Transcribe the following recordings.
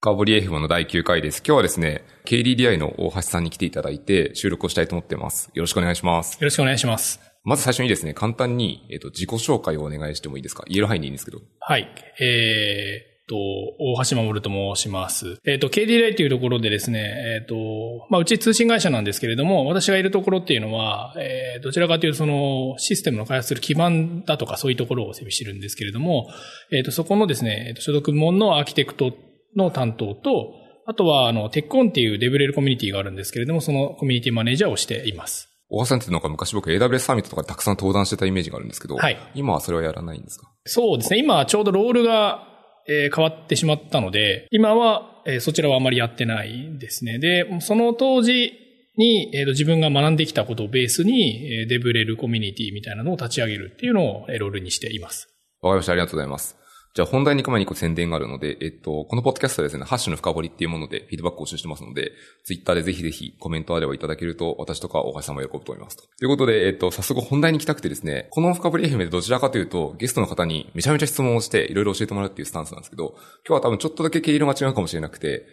カーボリ FM の第9回です。今日はですね、KDDI の大橋さんに来ていただいて収録をしたいと思っています。よろしくお願いします。よろしくお願いします。まず最初にですね、簡単に、えっ、と、自己紹介をお願いしてもいいですか？言える範囲でいいんですけど。はい。えーっと、大橋守と申します。えーっと、KDDI というところでですね、えーっと、まあ、うち通信会社なんですけれども、私がいるところっていうのは、えーどちらかというとそのシステムの開発する基盤だとかそういうところを整備してるんですけれども、えーっと、そこのですね、所属部門のアーキテクトの担当と、あとは、あの、テックオンっていうデブレルコミュニティがあるんですけれども、そのコミュニティマネージャーをしています。大橋さんってなんか昔僕 AWS サミットとかでたくさん登壇してたイメージがあるんですけど、はい今はそれはやらないんですか？そうですね。今ちょうどロールが、えー変わってしまったので、今は、えーそちらはあまりやってないですね。で、その当時に、えーと自分が学んできたことをベースに、えーデブレルコミュニティみたいなのを立ち上げるっていうのを、えーロールにしています。わかりました。ありがとうございます。じゃあ本題に行く前に一個宣伝があるので、えっと、このポッドキャストはですね、ハッシュの深掘りっていうものでフィードバックを募集してますので、ツイッターでぜひぜひコメントあればいただけると、私とか大橋さんも喜ぶと思いますと。ということで、えっと、早速本題に行きたくてですね、この深掘り FM でどちらかというと、ゲストの方にめちゃめちゃ質問をして、いろいろ教えてもらうっていうスタンスなんですけど、今日は多分ちょっとだけ毛色が違うかもしれなくて、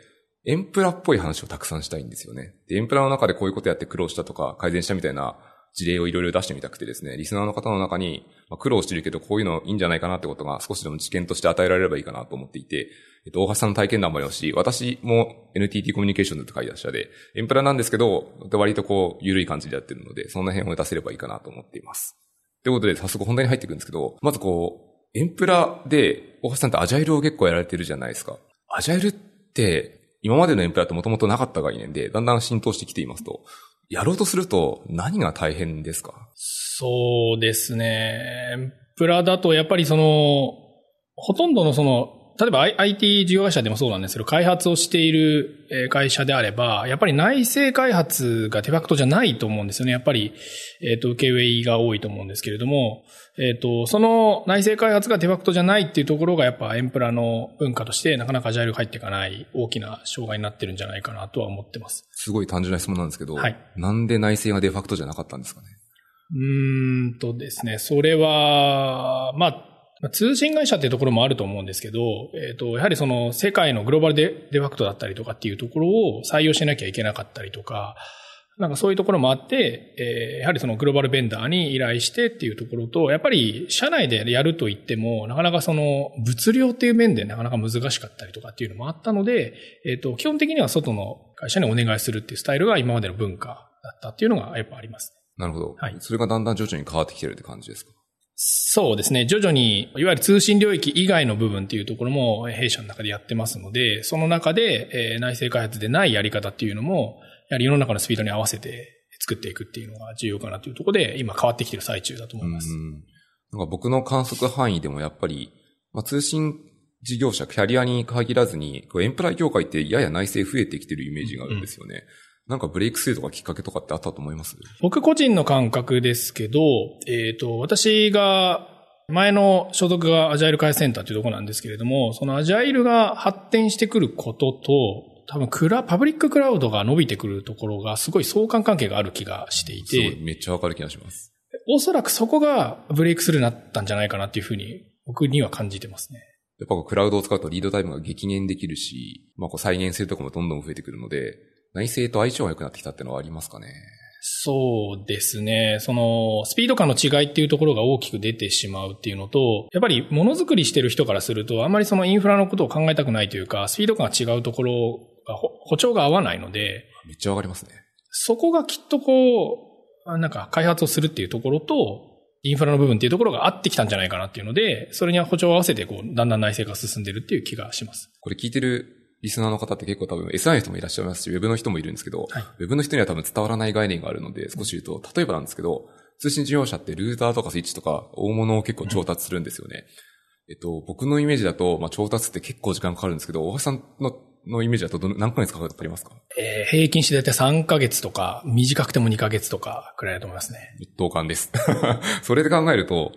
エンプラっぽい話をたくさんしたいんですよね。で、エンプラの中でこういうことやって苦労したとか、改善したみたいな事例をいろいろ出してみたくてですね、リスナーの方の中に、まあ、苦労してるけどこういうのいいんじゃないかなってことが少しでも知見として与えられればいいかなと思っていて、えっと、大橋さんの体験談もありますし、私も NTT コミュニケーションズって書いた社で、エンプラなんですけど、割とこう、緩い感じでやってるので、その辺を出せればいいかなと思っています。ということで、早速本題に入っていくんですけど、まずこう、エンプラで、大橋さんってアジャイルを結構やられてるじゃないですか。アジャイルって、今までのエンプラってもともとなかった概念で、だんだん浸透してきていますと、やろうとすると何が大変ですか？そうですね。プラだとやっぱりその、ほとんどのその、例えば IT 事業会社でもそうなんですけど、開発をしているえー会社であれば、やっぱり内製開発がデファクトじゃないと思うんですよね。やっぱり、えっ、と、受け負いが多いと思うんですけれども、えっ、と、その内製開発がデファクトじゃないっていうところがやっぱエンプラの文化としてなかなかアジャイルが入っていかない大きな障害になってるんじゃないかなとは思ってます。すごい単純な質問なんですけど、はいなんで内政がデファクトじゃなかったんですかね？うーんとですね、それは、まあ、通信会社っていうところもあると思うんですけど、えっ、と、やはりその世界のグローバルデデファクトだったりとかっていうところを採用しなきゃいけなかったりとか、なんかそういうところもあって、えーやはりそのグローバルベンダーに依頼してっていうところと、やっぱり社内でやると言っても、なかなかその物量っていう面でなかなか難しかったりとかっていうのもあったので、えっ、と、基本的には外の会社にお願いするっていうスタイルが今までの文化だったっていうのがやっぱあります。なるほど。はいそれがだんだん徐々に変わってきてるって感じですか？そうですね。徐々に、いわゆる通信領域以外の部分っていうところも弊社の中でやってますので、その中で、内製開発でないやり方っていうのも、やはり世の中のスピードに合わせて作っていくっていうのが重要かなというところで、今変わってきてる最中だと思います。なんか僕の観測範囲でもやっぱり、まあ、通信事業者、キャリアに限らずに、エンプラ業界ってやや内製増えてきてるイメージがあるんですよね。なんかブレイクスルーとかきっかけとかってあったと思います？僕個人の感覚ですけど、えっ、と、私が、前の所属がアジャイル開発センターというところなんですけれども、そのアジャイルが発展してくることと、多分クラ、パブリッククラウドが伸びてくるところがすごい相関関係がある気がしていすごめっちゃわかる気がします。おそらくそこがブレイクスルーになったんじゃないかなっていうふうに僕には感じてますね。やっぱクラウドを使うとリードタイムが激減できるし、まあこう再現性とかもどんどん増えてくるので、内政と相性が良くなってきたっていうのはありますかね？そうですね。その、スピード感の違いっていうところが大きく出てしまうっていうのと、やっぱりものづくりしてる人からすると、あんまりそのインフラのことを考えたくないというか、スピード感が違うところがほ歩調が合わないので、めっちゃわかりますね。そこがきっとこう、あなんか開発をするっていうところと、インフラの部分っていうところが合ってきたんじゃないかなっていうので、それには歩調を合わせて、こう、だんだん内製が進んでるっていう気がします。これ聞いてるリスナーの方って結構多分 SI の人もいらっしゃいますし、Web の人もいるんですけど、はい Web の人には多分伝わらない概念があるので、少し言うと、例えばなんですけど、通信事業者ってルーターとかスイッチとか大物を結構調達するんですよね。えっと、僕のイメージだと、まあ、調達って結構時間かかるんですけど、大橋さんののイメージだとどの何ヶ月かかりますか？えー平均してだいたい3ヶ月とか、短くても2ヶ月とかくらいだと思いますね。一等間です。それで考えると、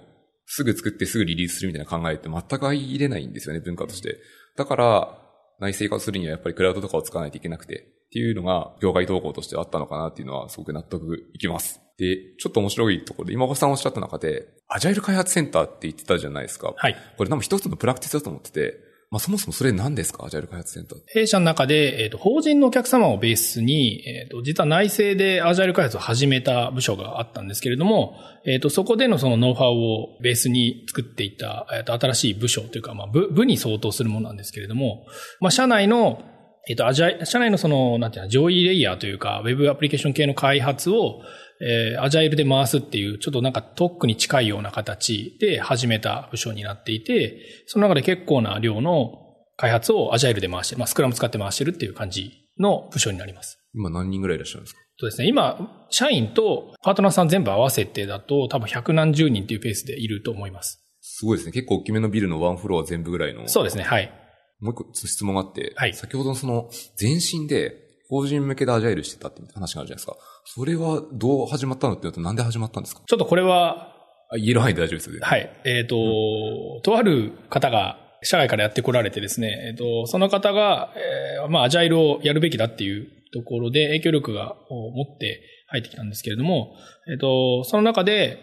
すぐ作ってすぐリリースするみたいな考えって全く相入れないんですよね、文化として。だから、内製化するにはやっぱりクラウドとかを使わないといけなくて、っていうのが業界動向としてあったのかなっていうのはすごく納得いきます。で、ちょっと面白いところで、今岡さんおっしゃった中で、アジャイル開発センターって言ってたじゃないですか。はい。これ多分一つのプラクティスだと思ってて、まあそもそもそれ何ですか？アジャイル開発センター。弊社の中で、えっ、と、法人のお客様をベースに、えっ、と、実は内製でアジャイル開発を始めた部署があったんですけれども、えっ、と、そこでのそのノウハウをベースに作っていた、えっ、と、新しい部署というか、まあ、部、部に相当するものなんですけれども、まあ、社内の、えっ、と、アジャイ、社内のその、なんていうの、上位レイヤーというか、ウェブアプリケーション系の開発を、えー、アジャイルで回すっていう、ちょっとなんか特区に近いような形で始めた部署になっていて、その中で結構な量の開発をアジャイルで回してる、まあ、スクラム使って回してるっていう感じの部署になります。今何人ぐらいいらっしゃるんですか？そうですね。今、社員とパートナーさん全部合わせてだと多分百何十人っていうペースでいると思います。すごいですね。結構大きめのビルのワンフロア全部ぐらいの。そうですね。はい。もう一個質問があって、はい。先ほどのその、前身で法人向けでアジャイルしてたって話があるじゃないですか。それはどう始まったのって言うとなんで始まったんですか？ちょっとこれは、言える範囲で大丈夫ですよはい。えっ、ー、と、うん、とある方が社外からやってこられてですね、えっ、と、その方が、えー、まあ、アジャイルをやるべきだっていうところで影響力が、を持って入ってきたんですけれども、えっ、と、その中で、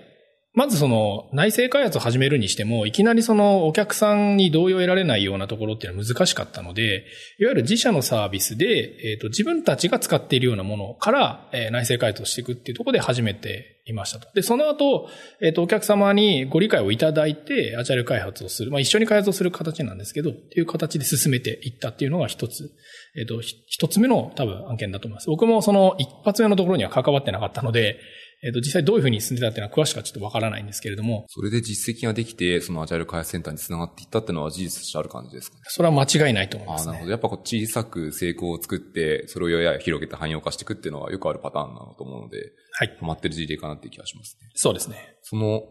まずその内製開発を始めるにしても、いきなりそのお客さんに同意を得られないようなところっていうのは難しかったので、いわゆる自社のサービスで、えっ、と、自分たちが使っているようなものから、え、内製開発をしていくっていうところで始めていましたと。で、その後、えっ、と、お客様にご理解をいただいて、アジャル開発をする。まあ、一緒に開発をする形なんですけど、っていう形で進めていったっていうのが一つ、えっ、と、一つ目の多分案件だと思います。僕もその一発目のところには関わってなかったので、えっ、と、実際どういうふうに進んでたっていうのは詳しくはちょっとわからないんですけれども。それで実績ができて、そのアジャイル開発センターにつながっていったっていうのは事実としてある感じですか？ね。それは間違いないと思います、ね、あなるほど。やっぱこう小さく成功を作って、それをやや広げて汎用化していくっていうのはよくあるパターンなのと思うので、はい。止まってる事例かなっていう気がしますね。そうですね。その、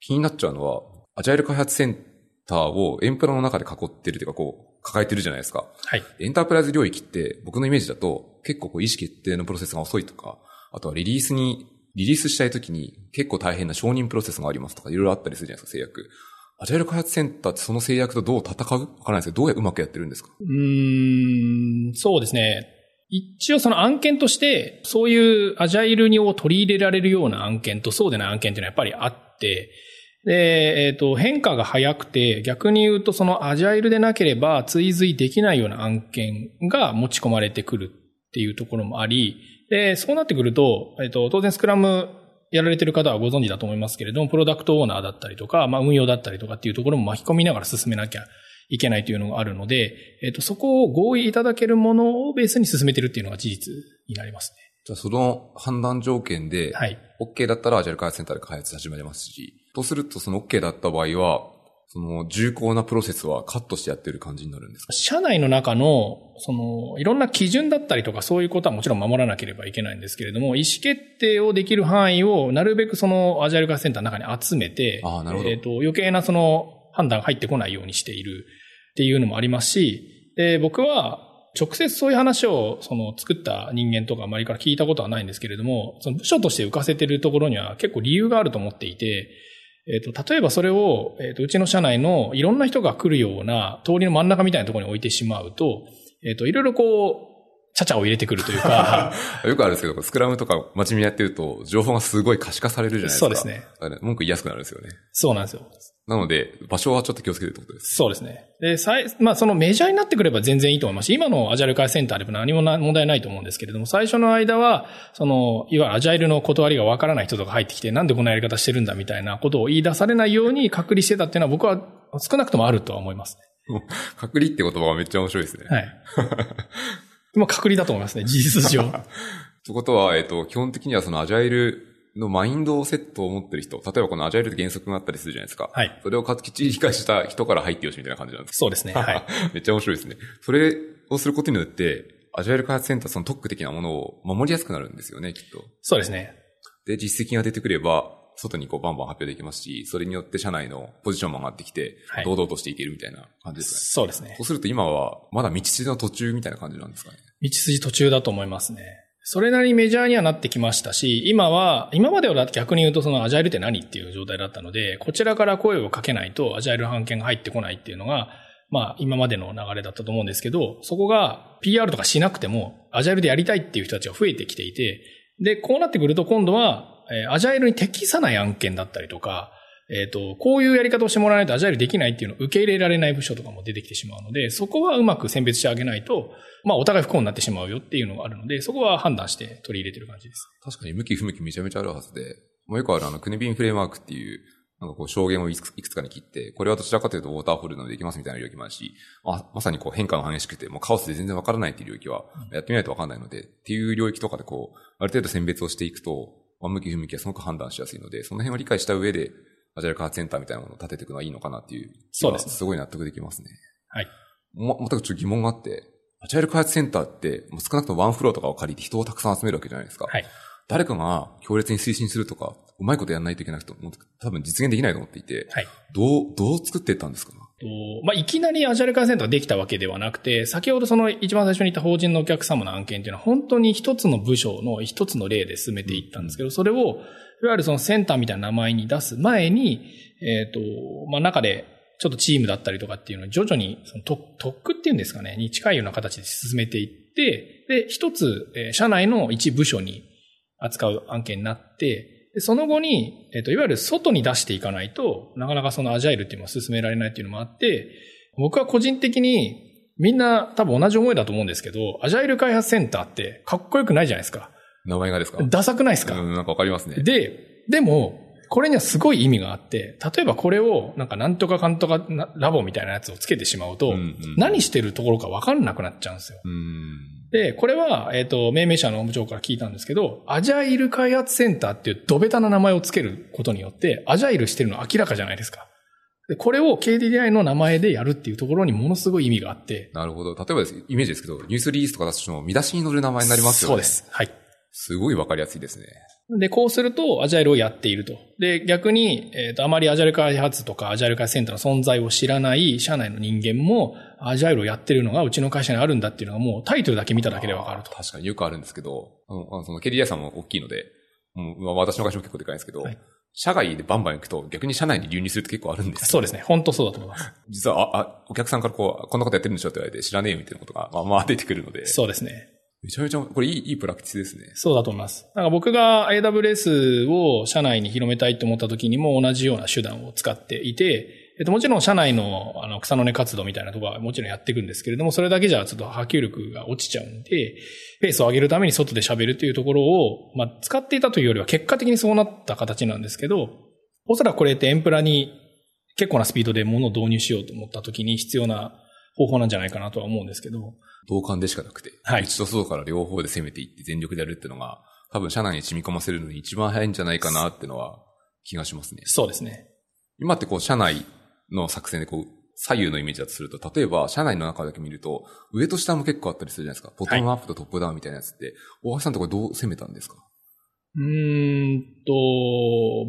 気になっちゃうのは、アジャイル開発センターをエンプラの中で囲ってるというか、こう、抱えてるじゃないですか。はい。エンタープライズ領域って僕のイメージだと結構こう意思決定のプロセスが遅いとか、あとはリリースにリリースしたいときに結構大変な承認プロセスがありますとかいろいろあったりするじゃないですか、制約。アジャイル開発センターってその制約とどう戦う？わからないですけど、どうやうまくやってるんですか？うん、そうですね。一応その案件として、そういうアジャイルにを取り入れられるような案件とそうでない案件っていうのはやっぱりあって、で、えっ、ー、と、変化が早くて、逆に言うとそのアジャイルでなければ追随できないような案件が持ち込まれてくるっていうところもあり、で、そうなってくると、えっと、当然スクラムやられてる方はご存知だと思いますけれども、プロダクトオーナーだったりとか、まあ運用だったりとかっていうところも巻き込みながら進めなきゃいけないというのがあるので、えっと、そこを合意いただけるものをベースに進めてるっていうのが事実になりますね。じゃあその判断条件で、はい。OK だったらアジャル開発センターで開発始めますし、とするとその OK だった場合は、その重厚なプロセスはカットしてやってる感じになるんですか？社内の中の、その、いろんな基準だったりとかそういうことはもちろん守らなければいけないんですけれども、意思決定をできる範囲をなるべくそのアジャイル化センターの中に集めて、あなるほど。えっ、ー、と、余計なその判断が入ってこないようにしているっていうのもありますし、で、僕は直接そういう話をその作った人間とか周りから聞いたことはないんですけれども、その部署として浮かせてるところには結構理由があると思っていて、えっ、ー、と、例えばそれを、えっ、ー、と、うちの社内のいろんな人が来るような通りの真ん中みたいなところに置いてしまうと、えっ、ー、と、いろいろこう、ちゃちゃを入れてくるというか。よくあるんですけど、スクラムとか真面目にやってると、情報がすごい可視化されるじゃないですか。そうですね。文句言いやすくなるんですよね。そうなんですよ。なので、場所はちょっと気をつけてるってことです。そうですね。で、さい、まあ、そのメジャーになってくれば全然いいと思いますし、今のアジャイル開発センターでも何も問題ないと思うんですけれども、最初の間は、その、いわゆるアジャイルの断りがわからない人とか入ってきて、なんでこんなやり方してるんだみたいなことを言い出されないように隔離してたっていうのは僕は少なくともあるとは思いますね。隔離って言葉がめっちゃ面白いですね。はい。まあ、隔離だと思いますね、事実上。ということは、えっ、と、基本的にはそのアジャイルのマインドセットを持ってる人、例えばこのアジャイルって原則があったりするじゃないですか。はい。それをきっちり理解した人から入ってよしみたいな感じなんですかそうですね。はい。めっちゃ面白いですね。それをすることによって、アジャイル開発センターその特区的なものを守りやすくなるんですよね、きっと。そうですね。で、実績が出てくれば、外にこうバンバン発表できますし、それによって社内のポジションも上がってきて、堂々としていけるみたいな感じですかね。そうですね。そうすると今は、まだ道筋の途中みたいな感じなんですかね。道筋途中だと思いますね。それなりにメジャーにはなってきましたし、今は、今までは逆に言うとそのアジャイルって何っていう状態だったので、こちらから声をかけないとアジャイル判件が入ってこないっていうのが、まあ今までの流れだったと思うんですけど、そこが PR とかしなくても、アジャイルでやりたいっていう人たちが増えてきていて、で、こうなってくると今度は、え、アジャイルに適さない案件だったりとか、えっ、と、こういうやり方をしてもらわないとアジャイルできないっていうのを受け入れられない部署とかも出てきてしまうので、そこはうまく選別してあげないと、まあ、お互い不幸になってしまうよっていうのがあるので、そこは判断して取り入れてる感じです。確かに向き不向きめちゃめちゃあるはずで、もうよくあるあの、クネビンフレームワークっていう、なんかこう証言をいくついくつかに切って、これはどちらかというとウォーターホールなのでできますみたいな領域もあるし、あまさにこう変化が激しくて、もうカオスで全然わからないっていう領域は、やってみないとわかんないので、っていう領域とかでこう、ある程度選別をしていくと、まあ、向き不向きはすごく判断しやすいので、その辺を理解した上で、アジャイル開発センターみたいなものを立てていくのはいいのかなっていう。そうですねすごい納得できますね。はい。ま、またちょっと疑問があって、アジャイル開発センターって、もう少なくともワンフローとかを借りて人をたくさん集めるわけじゃないですか。はい。誰かが強烈に推進するとか、うまいことやらないといけなくて、多分実現できないと思っていて、はい。どう、どう作っていったんですか？とまあ、いきなりアジャイル開発センターができたわけではなくて、先ほどその一番最初に言った法人のお客様の案件っていうのは本当に一つの部署の一つの例で進めていったんですけど、それを、いわゆるそのセンターみたいな名前に出す前に、えっ、と、まあ、中でちょっとチームだったりとかっていうのを徐々にその特区っていうんですかね、に近いような形で進めていって、で、一つ、えー社内の一部署に扱う案件になって、でその後に、えっ、と、いわゆる外に出していかないと、なかなかそのアジャイルっていうのは進められないっていうのもあって、僕は個人的に、みんな多分同じ思いだと思うんですけど、アジャイル開発センターってかっこよくないじゃないですか。名前がですか？ダサくないですか、うん、なんかわかりますね。で、でも、これにはすごい意味があって、例えばこれを、なんかなんとかかんとかなラボみたいなやつをつけてしまうと、うんうん何してるところかわかんなくなっちゃうんですよ。うん。で、これは、えっ、と、命名者の部長から聞いたんですけど、アジャイル開発センターっていうドベタな名前をつけることによって、アジャイルしてるの明らかじゃないですか。でこれを KDDI の名前でやるっていうところにものすごい意味があって、なるほど。例えばです、イメージですけど、ニュースリリースとか出すとしても見出しに載る名前になりますよね。そうで。す。はい。すごいわかりやすいですね。で、こうすると、アジャイルをやっていると。で、逆に、えっ、と、あまりアジャイル開発とかアジャイル開発センターの存在を知らない社内の人間も、アジャイルをやってるのがうちの会社にあるんだっていうのがもうタイトルだけ見ただけでわかると。確かによくあるんですけど、あの、そのケリアさんも大きいので、もうまあ私の会社も結構でかいんですけど、はい社外でバンバン行くと逆に社内に流入するって結構あるんですよそうですね。本当そうだと思います。実は、あ、あ、お客さんからこう、こんなことやってるんでしょって言われて知らねえよみたいなことが、まあまあ出てくるので、そうですね。めちゃめちゃ、これいい、いいプラクティスですね。そうだと思います。なんか僕が AWS を社内に広めたいと思った時にも同じような手段を使っていて、えっと、もちろん社内のあの草の根活動みたいなところはもちろんやっていくんですけれども、それだけじゃちょっと波及力が落ちちゃうんで、ペースを上げるために外で喋るというところを、まあ、使っていたというよりは結果的にそうなった形なんですけど、おそらくこれってエンプラに結構なスピードで物を導入しようと思った時に必要な方法なんじゃないかなとは思うんですけど、同感でしかなくて、はい内と外から両方で攻めていって全力でやるっていうのが、多分社内に染み込ませるのに一番早いんじゃないかなっていうのは気がしますね。そうですね。今ってこう、社内の作戦でこう、左右のイメージだとすると、例えば、社内の中だけ見ると、上と下も結構あったりするじゃないですか。ボトムアップとトップダウンみたいなやつって、大橋さんとこれどう攻めたんですか？うーんと、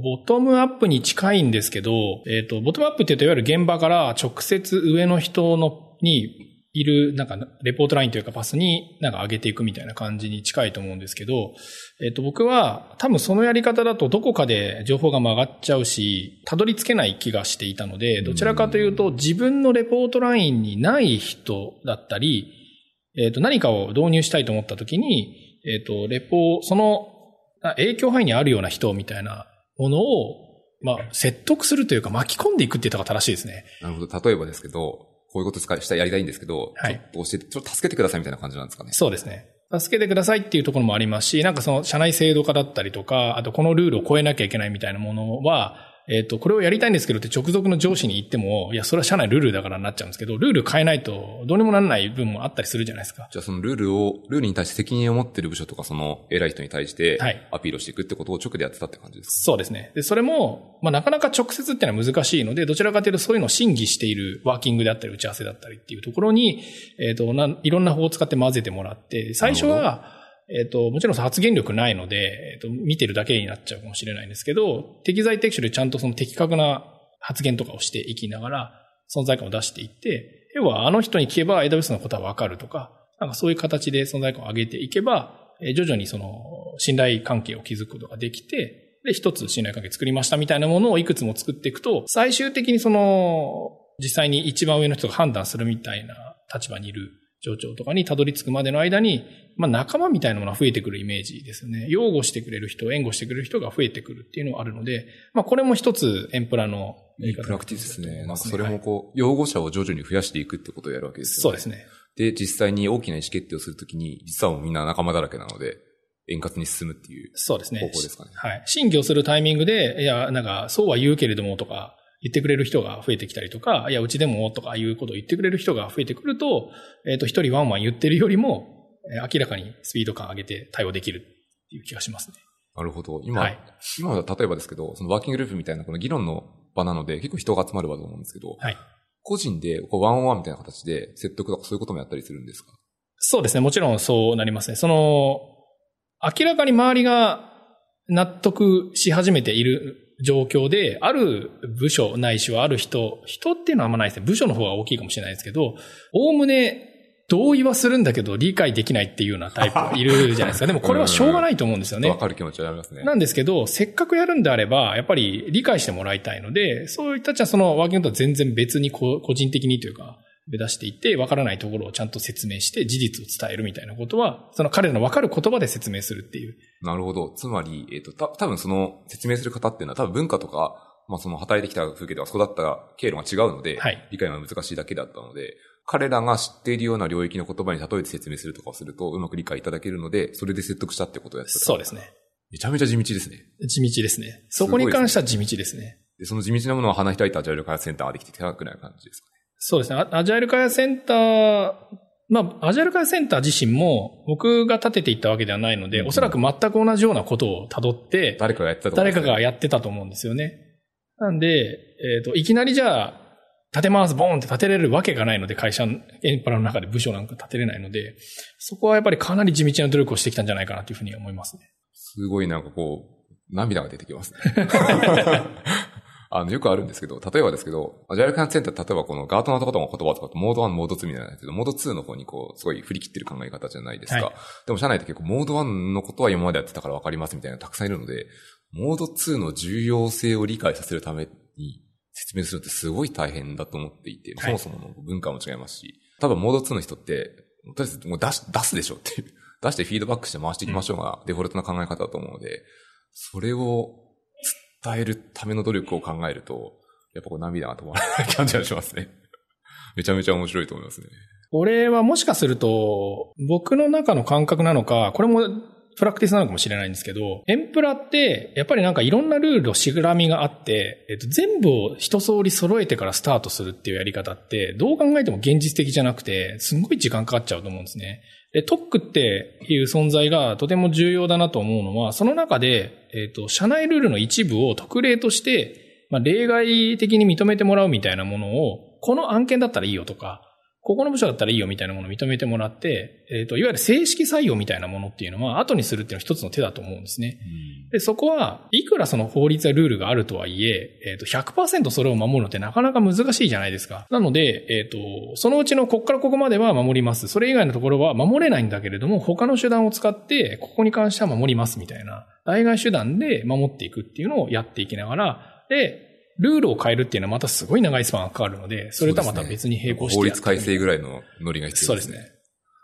ボトムアップに近いんですけど、えっ、と、ボトムアップって言うといわゆる現場から直接上の人の、にいる、なんか、レポートラインというかパスになんか上げていくみたいな感じに近いと思うんですけど、えっ、と、僕は多分そのやり方だとどこかで情報が曲がっちゃうし、たどり着けない気がしていたので、どちらかというと自分のレポートラインにない人だったり、えっ、と、何かを導入したいと思った時に、えっ、と、レポ、そのあ影響範囲にあるような人みたいなものを、まあ、説得するというか巻き込んでいくって言った方が正しいですね。なるほど。例えばですけど、こういうこと使いしたい、やりたいんですけど、はいちょっと教えて、ちょっと助けてくださいみたいな感じなんですかね。そうですね。助けてくださいっていうところもありますし、なんかその社内制度化だったりとか、あとこのルールを超えなきゃいけないみたいなものは、えっ、と、これをやりたいんですけどって直属の上司に言っても、いや、それは社内ルールだからなっちゃうんですけど、ルール変えないとどうにもならない部分もあったりするじゃないですか。じゃあそのルールを、ルールに対して責任を持ってる部署とか、その偉い人に対してはい、アピールをしていくってことを直でやってたって感じですか、そうですね。で、それも、まあ、なかなか直接っていうのは難しいので、どちらかというとそういうのを審議しているワーキングであったり、打ち合わせだったりっていうところに、えっ、とないろんな方法を使って混ぜてもらって、最初は、えっ、と、もちろん発言力ないので、えっ、と、見てるだけになっちゃうかもしれないんですけど、適材適所でちゃんとその的確な発言とかをしていきながら、存在感を出していって、要はあの人に聞けば AWS のことはわかるとか、なんかそういう形で存在感を上げていけば、徐々にその信頼関係を築くことができて、で、一つ信頼関係作りましたみたいなものをいくつも作っていくと、最終的にその、実際に一番上の人が判断するみたいな立場にいる上長とかにたどり着くまでの間に、まあ仲間みたいなものが増えてくるイメージですよね。擁護してくれる人、援護してくれる人が増えてくるっていうのがあるので、まあこれも一つエンプラのいいプラクティスですね。なんかそれもこう、擁護者を徐々に増やしていくってことをやるわけですよね。そうですね。で、実際に大きな意思決定をするときに、実はもうみんな仲間だらけなので、円滑に進むっていうそうですね。方法ですかね。はい。審議をするタイミングで、いや、なんか、そうは言うけれどもとか、言ってくれる人が増えてきたりとか、いや、うちでもとかいうことを言ってくれる人が増えてくると、えっ、ー、と、一人ワンワン言ってるよりも、明らかにスピード感上げて対応できるっていう気がしますね。なるほど。今、はい、今は例えばですけど、そのワーキンググループみたいなこの議論の場なので、結構人が集まる場だと思うんですけど、はい。個人で、こう、ワンオンワンみたいな形で説得とかそういうこともやったりするんですか？そうですね。もちろんそうなりますね。その、明らかに周りが納得し始めている状況で、ある部署ないしはある人、人っていうのはあんまないですね。部署の方が大きいかもしれないですけど、おおむね同意はするんだけど理解できないっていうようなタイプがいるじゃないですか。でもこれはしょうがないと思うんですよね。わ、かる気持ちはありますね。なんですけど、せっかくやるんであれば、やっぱり理解してもらいたいので、そういったちはそのワーキングとは全然別に個人的にというか、目指していって、わからないところをちゃんと説明して事実を伝えるみたいなことは、その彼らのわかる言葉で説明するっていう。なるほど。つまり、えっ、ー、と、た、多分その説明する方っていうのは多分文化とか、まあその働いてきた風景では育った経路が違うので、はい、理解が難しいだけだったので、彼らが知っているような領域の言葉に例えて説明するとかをするとうまく理解いただけるので、それで説得したってことをやってた。そうですね。めちゃめちゃ地道ですね。地道ですね。そこに関しては地道ですね。で、その地道なものを花開いたアジャイル開発センターができて高くない感じですか？ね。そうですね。アジャイル開発センター、まあ、アジャイル開発センター自身も僕が立てていったわけではないので、うん、おそらく全く同じようなことを辿って、誰かがやってたと思うんです、ね、誰かがやってたと思うんですよね。なんで、えっ、ー、と、いきなりじゃあ、立てますボーンって立てれるわけがないので、会社、エンパラの中で部署なんか立てれないので、そこはやっぱりかなり地道な努力をしてきたんじゃないかなというふうに思いますね。すごいなんかこう、涙が出てきますね。あの、よくあるんですけど、例えばですけど、アジャイル開発センター、例えばこのガートナーとかの言葉とかと、モード1、モード2みたいなやつで、モード2の方にこう、すごい振り切ってる考え方じゃないですか。はい、でも社内って結構、モード1のことは今までやってたから分かりますみたいなたくさんいるので、モード2の重要性を理解させるために、説明するってすごい大変だと思っていて、そもそもの文化も違いますし、多分モード2の人って、とりあえずもう出し、出すでしょっていう、出してフィードバックして回していきましょうが、デフォルトな考え方だと思うので、それを伝えるための努力を考えると、やっぱこう涙が止まらない感じがしますね。めちゃめちゃ面白いと思いますね。これはもしかすると、僕の中の感覚なのか、これもプラクティスなのかもしれないんですけど、エンプラって、やっぱりなんかいろんなルールのしぐらみがあって、えっと、全部を一通り揃えてからスタートするっていうやり方って、どう考えても現実的じゃなくて、すんごい時間かかっちゃうと思うんですね。で、トックっていう存在がとても重要だなと思うのは、その中で、えっと、社内ルールの一部を特例として、まあ、例外的に認めてもらうみたいなものを、この案件だったらいいよとか、ここの部署だったらいいよみたいなものを認めてもらって、えっ、ー、と、いわゆる正式採用みたいなものっていうのは、後にするっていうのは一つの手だと思うんですね。うん、で、そこは、いくらその法律やルールがあるとはいえ、えっ、ー、と、100%それを守るのってなかなか難しいじゃないですか。なので、えっ、ー、と、そのうちのこっからここまでは守ります。それ以外のところは守れないんだけれども、他の手段を使って、ここに関しては守りますみたいな、代替手段で守っていくっていうのをやっていきながら、で、ルールを変えるっていうのはまたすごい長いスパンがかかるので、それとはまた別に並行して、ね、法律改正ぐらいのノリが必要ですね。そうですね。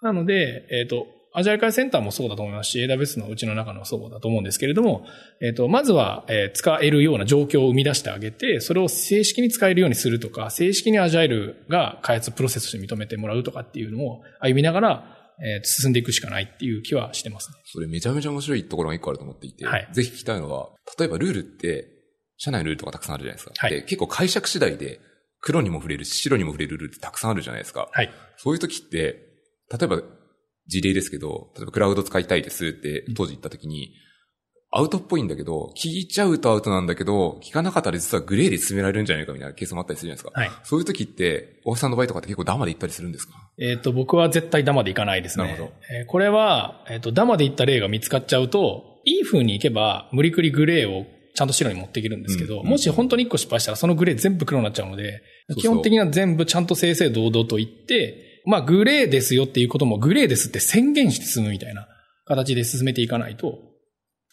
なので、えっ、ー、と、アジャイル会センターもそうだと思いますし、AWS のうちの中のそうだと思うんですけれども、えっ、ー、と、まずは、えー、使えるような状況を生み出してあげて、それを正式に使えるようにするとか、正式にアジャイルが開発プロセスとして認めてもらうとかっていうのを歩みながら、えー、進んでいくしかないっていう気はしてますね。それめちゃめちゃ面白いところが一個あると思っていて、はい、ぜひ聞きたいのは、例えばルールって、社内のルールとかたくさんあるじゃないですか。はい。で、結構解釈次第で、黒にも触れるし、白にも触れるルールってたくさんあるじゃないですか。はい。そういう時って、例えば、事例ですけど、例えばクラウド使いたいですって当時言った時に、アウトっぽいんだけど、聞いちゃうとアウトなんだけど、聞かなかったら実はグレーで進められるんじゃないかみたいなケースもあったりするじゃないですか。はい。そういう時って、大橋さんの場合とかって結構ダマで行ったりするんですか？えっ、と、僕は絶対ダマで行かないですね。なるほど。えー、これは、えっ、ー、と、ダマで行った例が見つかっちゃうと、いい風に行けば、無理くりグレーをちゃんと白に持っていけるんですけど、うんうん、もし本当に1個失敗したらそのグレー全部黒になっちゃうので、基本的には全部ちゃんと正々堂々と言って、まあグレーですよっていうこともグレーですって宣言して進むみたいな形で進めていかないと、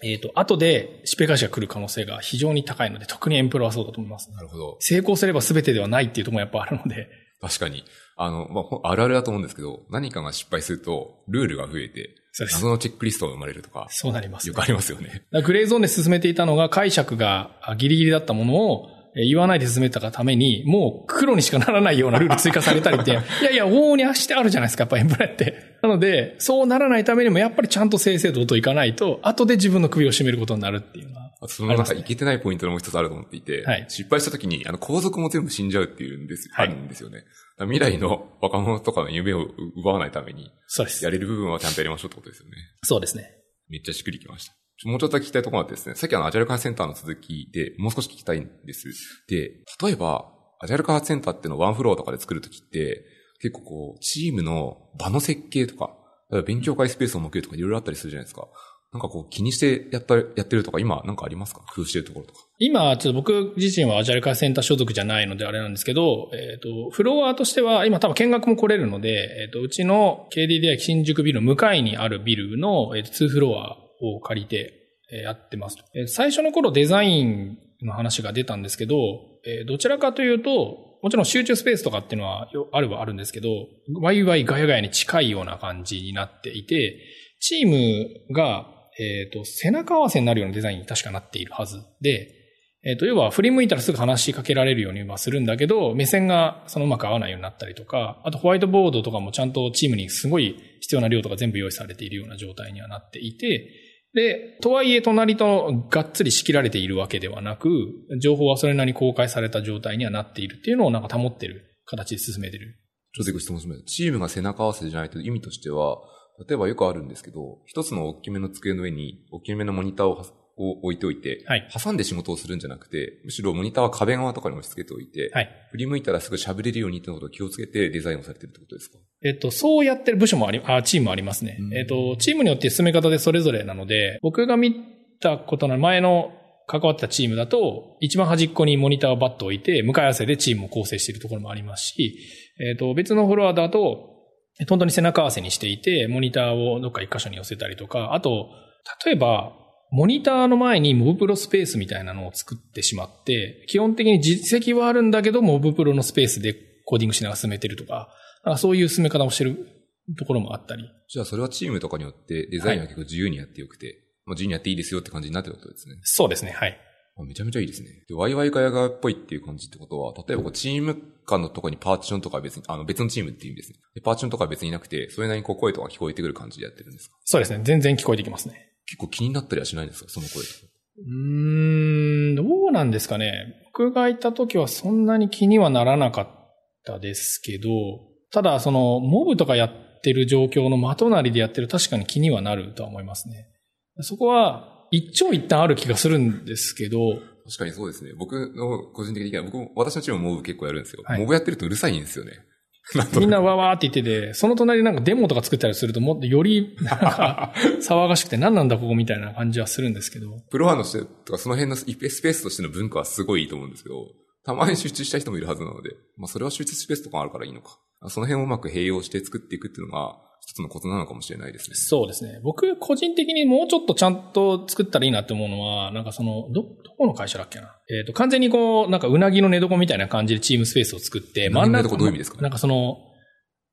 えっ、ー、と、後でしぺ返しが来る可能性が非常に高いので、特にエンプロはそうだと思います。なるほど。成功すれば全てではないっていうところもやっぱあるので、確かに。あの、まあ、あるあるだと思うんですけど、何かが失敗すると、ルールが増えて、そうです謎のチェックリストが生まれるとか、そうなります、よくありますよね。グレーゾーンで進めていたのが解釈があギリギリだったものをえー言わないで進めたがために、もう黒にしかならないようなルール追加されたりって、いやいや、往々にしてあるじゃないですか、やっぱエンブレって。なので、そうならないためにも、やっぱりちゃんと正々堂々いかないと、後で自分の首を絞めることになるっていうのは。あとそのなんかいけてないポイントのもう一つあると思っていて、はい失敗した時に、あの、後続も全部死んじゃうっていうんです、はいあるんですよね。未来の若者とかの夢を奪わないために、そうですや。れる部分はちゃんとやりましょうってことですよね。そうですね。めっちゃしっくりきました。もうちょっと聞きたいところがあってですね、さっきあの、アジャイル開発センターの続きで、もう少し聞きたいんです。で、例えば、アジャイル開発センターっていうのをワンフローとかで作るときって、結構こう、チームの場の設計とか、勉強会スペースを設けるとかいろいろあったりするじゃないですか。なんかこう、気にしてやった、やってるとか、今なんかありますか？工夫してるところとか。今、ちょっと僕自身はアジャル開発センター所属じゃないのであれなんですけど、えっ、と、フロアとしては、今多分見学も来れるので、えっ、と、うちの KDDI 新宿ビルの向かいにあるビルの、えー、2フロアを借りて、えやってます。えー最初の頃デザインの話が出たんですけど、えどちらかというと、もちろん集中スペースとかっていうのはあるはあるんですけど、ワイワイガヤガヤに近いような感じになっていて、チームが、えっ、と、背中合わせになるようなデザインに確かなっているはずで、えっ、と、要は振り向いたらすぐ話しかけられるようにはするんだけど、目線がそのうまく合わないようになったりとか、あとホワイトボードとかもちゃんとチームにすごい必要な量とか全部用意されているような状態にはなっていて、で、とはいえ隣とがっつり仕切られているわけではなく、情報はそれなりに公開された状態にはなっているっていうのをなんか保ってる形で進めてる。ちょっとご質問します。チームが背中合わせじゃないと意味としては、例えばよくあるんですけど、一つの大きめの机の上に大きめのモニターを置いておいて、はい。挟んで仕事をするんじゃなくて、むしろモニターは壁側とかに押し付けておいて、はい。振り向いたらすぐ喋れるようにってことを気をつけてデザインをされてるってことですか？えっと、そうやってる部署もあり、あ、チームもありますね。うんえっと、チームによって進め方でそれぞれなので、僕が見たことの前の関わってたチームだと、一番端っこにモニターをバッと置いて、向かい合わせでチームを構成しているところもありますし、えっと、別のフロアだと、本当に背中合わせにしていて、モニターをどっか一箇所に寄せたりとか、あと、例えば、モニターの前にモブプロスペースみたいなのを作ってしまって、基本的に実績はあるんだけど、モブプロのスペースでコーディングしながら進めてるとか、かそういう進め方をしてるところもあったり。じゃあそれはチームとかによってデザインは結構自由にやってよくて、まあ自由にやっていいですよって感じになってることですね。そうですね、はい。あめちゃめちゃいいですね。で、ワイワイガヤガヤっぽいっていう感じってことは、例えばチーム間のとこにパーティションとかは別に、あの別のチームっていう意味ですね。でパーティションとかは別になくて、それなりにこう声とか聞こえてくる感じでやってるんですか？そうですね、全然聞こえてきますね。結構気になったりはしないんですか？その声とか。うーん、どうなんですかね。僕がいた時はそんなに気にはならなかったですけど、ただその、モブとかやってる状況のまとなりでやってる確かに気にはなるとは思いますね。そこは一長一短ある気がするんですけど、確かにそうですね。僕の個人的には、僕も、私のチームもモブ結構やるんですよ。はいモブやってるとうるさいんですよね。みんなくわーわーって言ってて、その隣でなんかデモとか作ったりするともっとよりなんか 騒がしくて何なんだここみたいな感じはするんですけど。プロワンのしてとかその辺のスペースとしての文化はすごいいいと思うんですけど、たまに集中した人もいるはずなので、まあそれは集中スペースとかあるからいいのか。その辺をうまく併用して作っていくっていうのが一つのコツなのかもしれないですね。そうですね。僕個人的にもうちょっとちゃんと作ったらいいなって思うのは、なんかその、ど、どこの会社だっけな？えっ、と、完全にこう、なんかうなぎの寝床みたいな感じでチームスペースを作って、うなぎの寝床どういう意味ですかなんかその、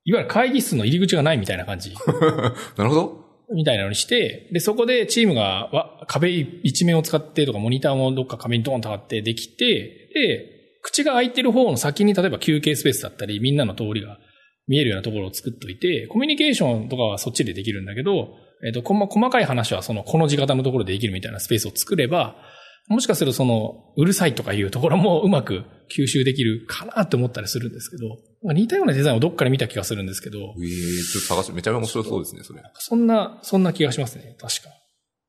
いわゆる会議室の入り口がないみたいな感じ。なるほど。みたいなのにして、で、そこでチームがわ壁一面を使ってとか、モニターもどっか壁にドーンと貼ってできて、で、口が開いてる方の先に例えば休憩スペースだったり、みんなの通りが見えるようなところを作っといて、コミュニケーションとかはそっちでできるんだけど、えっ、と、こま細かい話はその、この字型のところでできるみたいなスペースを作れば、もしかするとその、うるさいとかいうところもうまく吸収できるかなって思ったりするんですけど、似たようなデザインをどっかで見た気がするんですけど、ええちょっと探して、めちゃめちゃ面白そうですね、それ。そんな、そんな気がしますね、確か。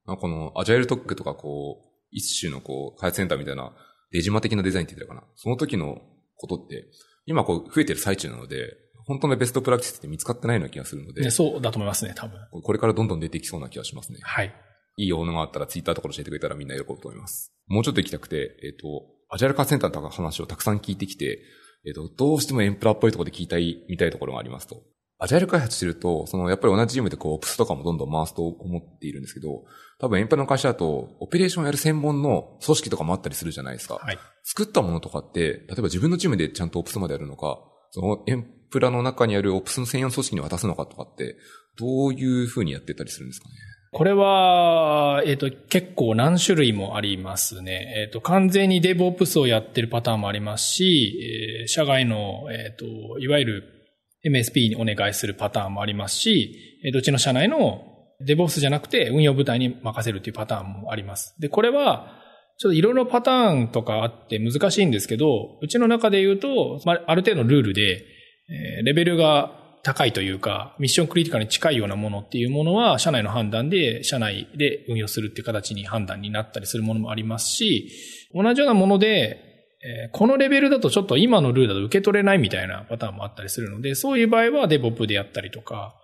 なんかこの、アジャイルトックとかこう、一種のこう、開発センターみたいな、デジマ的なデザインって言ったらかな。その時のことって、今こう、増えてる最中なので、本当のベストプラクティスって見つかってないような気がするので、ね、そうだと思いますね、多分。これからどんどん出てきそうな気がしますね。はい。いいものがあったらツイッターとか教えてくれたらみんな喜ぶと思います。もうちょっと行きたくて、えっ、と、アジャイルカーセンターの話をたくさん聞いてきて、えっ、と、どうしてもエンプラっぽいところで聞いたい、見たいところがありますと。アジャイル開発してると、その、やっぱり同じチームでこう、オプスとかもどんどん回すと思っているんですけど、多分エンプラの会社だと、オペレーションやる専門の組織とかもあったりするじゃないですか。はい。作ったものとかって、例えば自分のチームでちゃんとオプスまでやるのか、そのエンプラの中にあるオプスの専用組織に渡すのかとかって、どういうふうにやってたりするんですかね？これは、えっ、ー、と、結構何種類もありますね。えっ、ー、と、完全に DevOps をやってるパターンもありますし、えー、社外の、えっ、と、いわゆる MSP にお願いするパターンもありますし、えどっちの社内の DevOps じゃなくて運用部隊に任せるというパターンもあります。で、これは、ちょっといろいろパターンとかあって難しいんですけど、うちの中で言うと、まあ、ある程度のルールで、えレベルが高いというか、ミッションクリティカルに近いようなものっていうものは、社内の判断で、社内で運用するっていう形に判断になったりするものもありますし、同じようなもので、えこのレベルだとちょっと今のルールだと受け取れないみたいなパターンもあったりするので、そういう場合はデボップでやったりとか、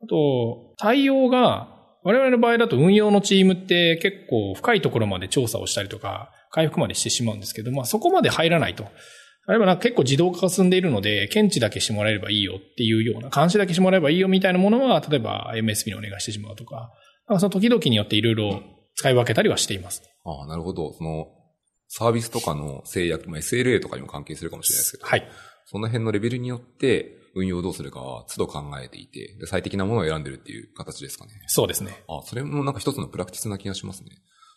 あと、対応が、我々の場合だと運用のチームって結構深いところまで調査をしたりとか、回復までしてしまうんですけど、まあそこまで入らないと。あるいはなんか結構自動化が進んでいるので、検知だけしてもらえればいいよっていうような、監視だけしてもらえばいいよみたいなものは、例えば MSP にお願いしてしまうとか、かその時々によっていろいろ使い分けたりはしています。ああ、なるほど。その、サービスとかの制約、まあ、SLA とかにも関係するかもしれないですけど、はい。その辺のレベルによって、運用をどうするかは都度考えていて、で最適なものを選んでるっていう形ですかね。そうですね。あ、それもなんか一つのプラクティスな気がしますね。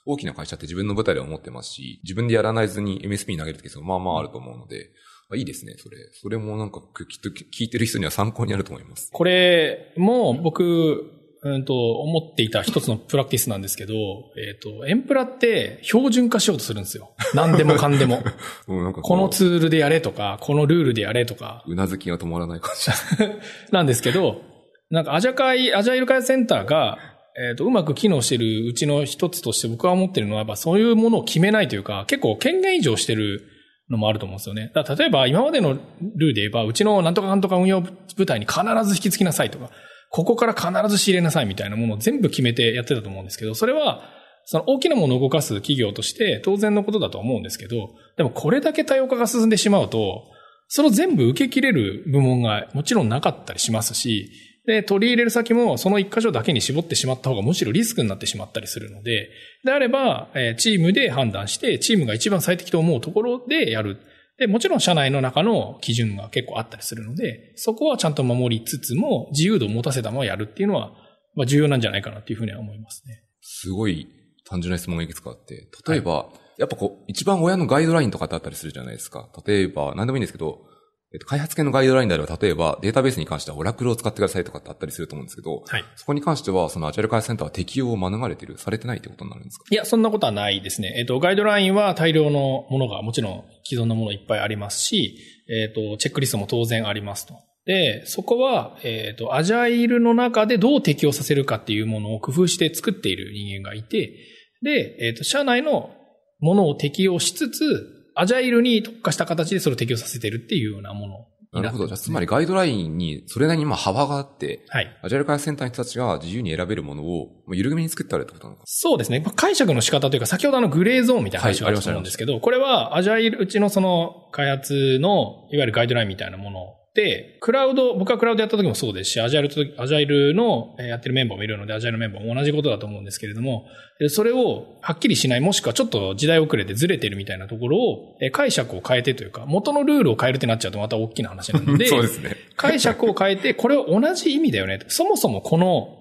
大きな会社って自分の舞台で思ってますし、自分でやらないずに MSP に投げるときまあまああると思うので、あいいですね、それ。それもなんかきっと聞いてる人には参考になると思います。これも僕、うんと、思っていた一つのプラクティスなんですけど、えっ、ー、と、エンプラって標準化しようとするんですよ。何でもかんでも。もこのツールでやれとか、このルールでやれとか。うなずきが止まらない感じ。なんですけど、なんかアジャカイ、アジャイル開発センターが、えっ、ー、と、うまく機能してるうちの一つとして僕は思ってるのは、やっぱそういうものを決めないというか、結構権限以上してるのもあると思うんですよね。だ例えば今までのルールで言えば、うちのなんとかなんとか運用部隊に必ず引き継ぎなさいとか、ここから必ず仕入れなさいみたいなものを全部決めてやってたと思うんですけど、それは、その大きなものを動かす企業として当然のことだと思うんですけど、でもこれだけ多様化が進んでしまうと、その全部受け切れる部門がもちろんなかったりしますし、で、取り入れる先もその一箇所だけに絞ってしまった方がむしろリスクになってしまったりするので、であれば、えチームで判断して、チームが一番最適と思うところでやる。で、もちろん社内の中の基準が結構あったりするので、そこはちゃんと守りつつも、自由度を持たせたままやるっていうのは、まあ重要なんじゃないかなっていうふうには思いますね。すごい単純な質問がいくつかあって、例えば、はい、やっぱこう、一番親のガイドラインとかってあったりするじゃないですか。例えば、何でもいいんですけど、えっと、開発系のガイドラインであれば、例えばデータベースに関してはオラクルを使ってくださいとかってあったりすると思うんですけど、はい、そこに関しては、そのアジャイル開発センターは適用を免れてる、されてないってことになるんですか？いや、そんなことはないですね。えっと、ガイドラインは大量のものがもちろん既存のものいっぱいありますし、えっと、チェックリストも当然ありますと。で、そこは、えっ、と、アジャイルの中でどう適用させるかっていうものを工夫して作っている人間がいて、で、えっ、と、社内のものを適用しつつ、アジャイルに特化した形でそれを適用させてるっていうようなものなるほど。じゃあ、つまりガイドラインにそれなりにまあ幅があって、はい。アジャイル開発センターの人たちが自由に選べるものを、緩めに作ってあるってことなのか？そうですね。解釈の仕方というか、先ほどあのグレーゾーンみたいな話があると思うんですけど、はい、これはアジャイル、うちのその開発の、いわゆるガイドラインみたいなもの、クラウド、僕はクラウドやった時もそうですし、アジャイルと、アジャイルのやってるメンバーもいるので、アジャイルメンバーも同じことだと思うんですけれども、それをはっきりしない、もしくはちょっと時代遅れてずれてるみたいなところを、解釈を変えてというか、元のルールを変えるってなっちゃうとまた大きな話なので、そうですね。解釈を変えて、これは同じ意味だよね。そもそもこの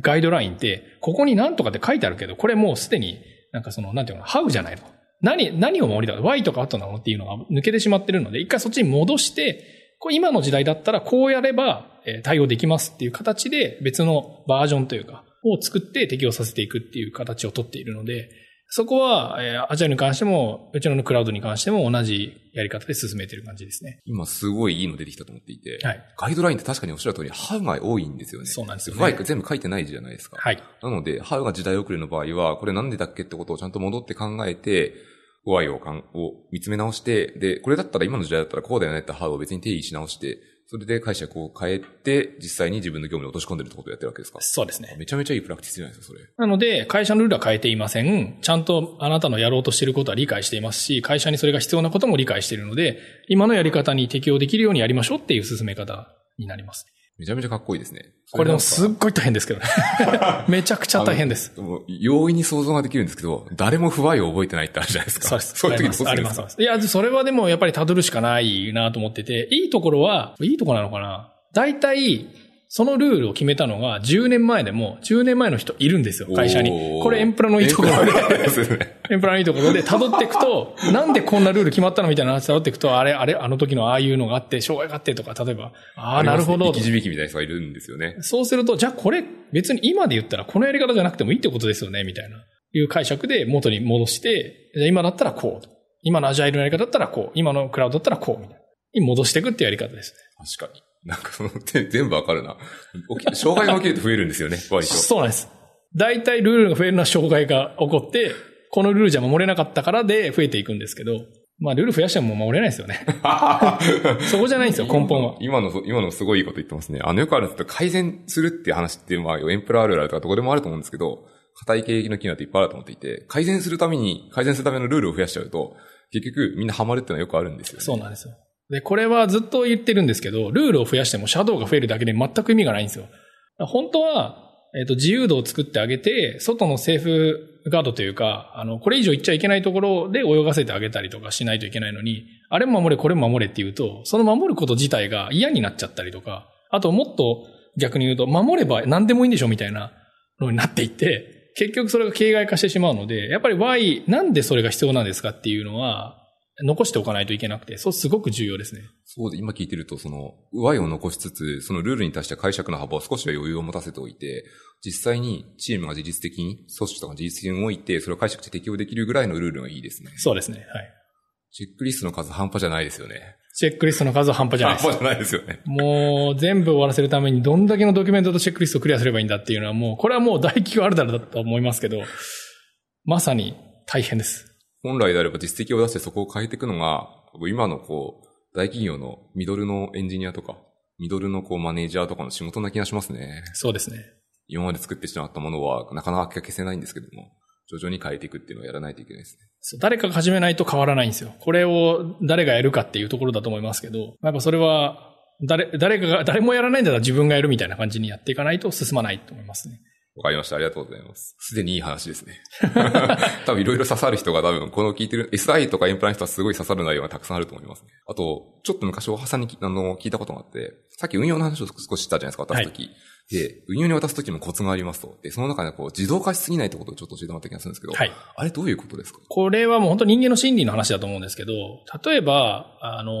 ガイドラインって、ここに何とかって書いてあるけど、これもうすでに、なんかその、なんていうの、ハウじゃないの。何、何を守りだ ?Y とか後なのっていうのが抜けてしまってるので、一回そっちに戻して、これ今の時代だったらこうやれば対応できますっていう形で別のバージョンというか、を作って適用させていくっていう形をとっているので、そこは、えアジャイルに関しても、うちのクラウドに関しても同じやり方で進めてる感じですね。今すごいいいの出てきたと思っていて、はい、ガイドラインって確かにおっしゃる通り、ハウが多いんですよね。そうなんですよ、ね。全部書いてないじゃないですか。はい。なので、ハウが時代遅れの場合は、これなんでだっけってことをちゃんと戻って考えて、y をかんを見つめ直して、で、これだったら今の時代だったらこうだよねってハウを別に定義し直して、それで解釈を変えて、実際に自分の業務に落とし込んでるってことをやってるわけですか？そうですね。めちゃめちゃいいプラクティスじゃないですか、それ。なので、会社のルールは変えていません。ちゃんとあなたのやろうとしていることは理解していますし、会社にそれが必要なことも理解しているので、今のやり方に適用できるようにやりましょうっていう進め方になります。めちゃめちゃかっこいいですね。これでもすっごい大変ですけどね。めちゃくちゃ大変です。容易に想像ができるんですけど、誰も不愛を覚えてないってあるじゃないですか。そうです。そういう時どうす。るんですか？あります。いや、それはでもやっぱり辿るしかないなと思ってて、いいところは、いいところなのかな大体、そのルールを決めたのが10年前でも、10年前の人いるんですよ、会社にこれエンプラのいいところで、エンプラのいいですねエンプラのいいところで辿っていくと、なんでこんなルール決まったのみたいな話辿っていくと、あれ、あれ、あの時のああいうのがあって、障害があってとか、例えば、ああ、なるほど生。き字引きみたいな人がいるんですよね。そうすると、じゃあこれ別に今で言ったらこのやり方じゃなくてもいいってことですよね、みたいな。いう解釈で元に戻して、じゃあ今だったらこう。今のアジャイルのやり方だったらこう。今のクラウドだったらこう。みたいな。に戻していくっていうやり方ですね。確かに。なんかその、て 全部わかるな。障害が起きると増えるんですよね、割と。そうなんです。大体ルールが増えるのは障害が起こって、このルールじゃ守れなかったからで増えていくんですけど、まあルール増やしても守れないですよね。そこじゃないんですよ、根本は。今の、今のすごいいいこと言ってますね。あの、よくあるんですけど、改善するっていう話って、まあ、エンプラあるあるとかどこでもあると思うんですけど、硬い経営の機能っていっぱいあると思っていて、改善するために、改善するためのルールを増やしちゃうと、結局みんなハマるっていうのはよくあるんですよね。そうなんですよ。で、これはずっと言ってるんですけど、ルールを増やしてもシャドウが増えるだけで全く意味がないんですよ。本当は、えっ、と、自由度を作ってあげて、外のセーフガードというか、あの、これ以上行っちゃいけないところで泳がせてあげたりとかしないといけないのに、あれも守れ、これも守れって言うと、その守ること自体が嫌になっちゃったりとか、あともっと逆に言うと、守れば何でもいいんでしょみたいなのになっていって、結局それが形骸化してしまうので、やっぱり Y、なんでそれが必要なんですかっていうのは、残しておかないといけなくて、そうすごく重要ですね。そうで、今聞いてると、その、上を残しつつ、そのルールに対して解釈の幅を少しは余裕を持たせておいて、実際にチームが自律的に、組織とか自律的に動いて、それを解釈して適用できるぐらいのルールがいいですね。そうですね。はい。チェックリストの数半端じゃないですよね。チェックリストの数は半端じゃないです。半端じゃないですよね。もう全部終わらせるためにどんだけのドキュメントとチェックリストをクリアすればいいんだっていうのはもう、これはもう大企業あるだろうだと思いますけど、まさに大変です。本来であれば実績を出してそこを変えていくのが、今のこう、大企業のミドルのエンジニアとか、ミドルのこうマネージャーとかの仕事な気がしますね。そうですね。今まで作ってしまったものはなかなか消せないんですけども、徐々に変えていくっていうのをやらないといけないですね。そう誰かが始めないと変わらないんですよ。これを誰がやるかっていうところだと思いますけど、やっぱそれは、誰、誰かが、誰もやらないんだったら自分がやるみたいな感じにやっていかないと進まないと思いますね。わかりました。ありがとうございます。すでにいい話ですね。多分いろいろ刺さる人が多分、この聞いてる、SI とかエンプラの人はすごい刺さる内容がたくさんあると思いますね。あと、ちょっと昔、大橋さんにあの聞いたことがあって、さっき運用の話を少ししたじゃないですか、渡すとき。で、運用に渡すときもコツがありますと。で、その中でこう、自動化しすぎないってことをちょっと教えてもらった気がするんですけど、はい。あれどういうことですか？これはもう本当人間の心理の話だと思うんですけど、例えば、あの、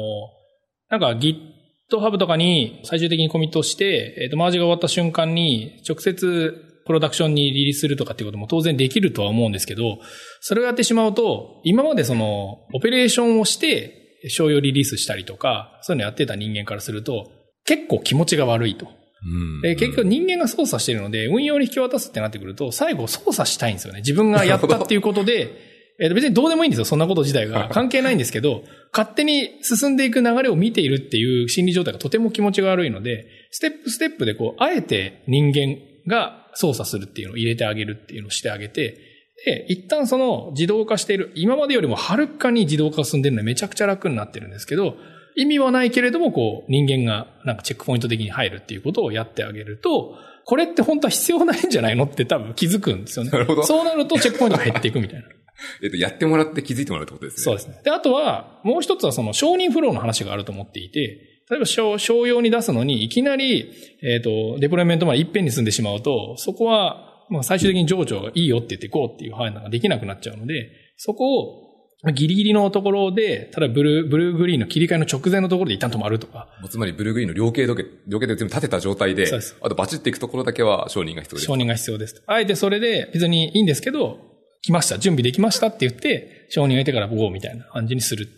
なんか GitHub とかに最終的にコミットして、えっ、と、マージが終わった瞬間に直接プロダクションにリリースするとかっていうことも当然できるとは思うんですけど、それをやってしまうと、今までその、オペレーションをして、商用リリースしたりとか、そういうのやってた人間からすると、結構気持ちが悪いと。うんで、結局人間が操作してるので、運用に引き渡すってなってくると、最後操作したいんですよね。自分がやったっていうことで、え別にどうでもいいんですよ、そんなこと自体が。関係ないんですけど、勝手に進んでいく流れを見ているっていう心理状態がとても気持ちが悪いので、ステップステップでこう、あえて人間が操作するっていうのを入れてあげるっていうのをしてあげて、で、一旦その自動化している、今までよりもはるかに自動化が進んでるのでめちゃくちゃ楽になってるんですけど、意味はないけれども、こう、人間がなんかチェックポイント的に入るっていうことをやってあげると、これって本当は必要ないんじゃないの？って多分気づくんですよね。なるほどそうなるとチェックポイントが減っていくみたいな。えっと、やってもらって気づいてもらうってことですね。そうですね。で、あとは、もう一つはその承認フローの話があると思っていて、例えば商商用に出すのに、いきなり、えっ、と、デプロイメントまで一遍に進んでしまうと、そこは、まあ最終的に上長がいいよって言ってこうっていう判断ができなくなっちゃうので、そこを、まあギリギリのところで、ただブルー、ブルーグリーンの切り替えの直前のところで一旦止まるとか、つまりブルーグリーンの量刑時計、量刑で全部立てた状態で、ですあとバチっていくところだけは承認が必要です。承認が必要ですと。あえてそれで別にいいんですけど、来ました、準備できましたって言って、承認を得てからゴーみたいな感じにする。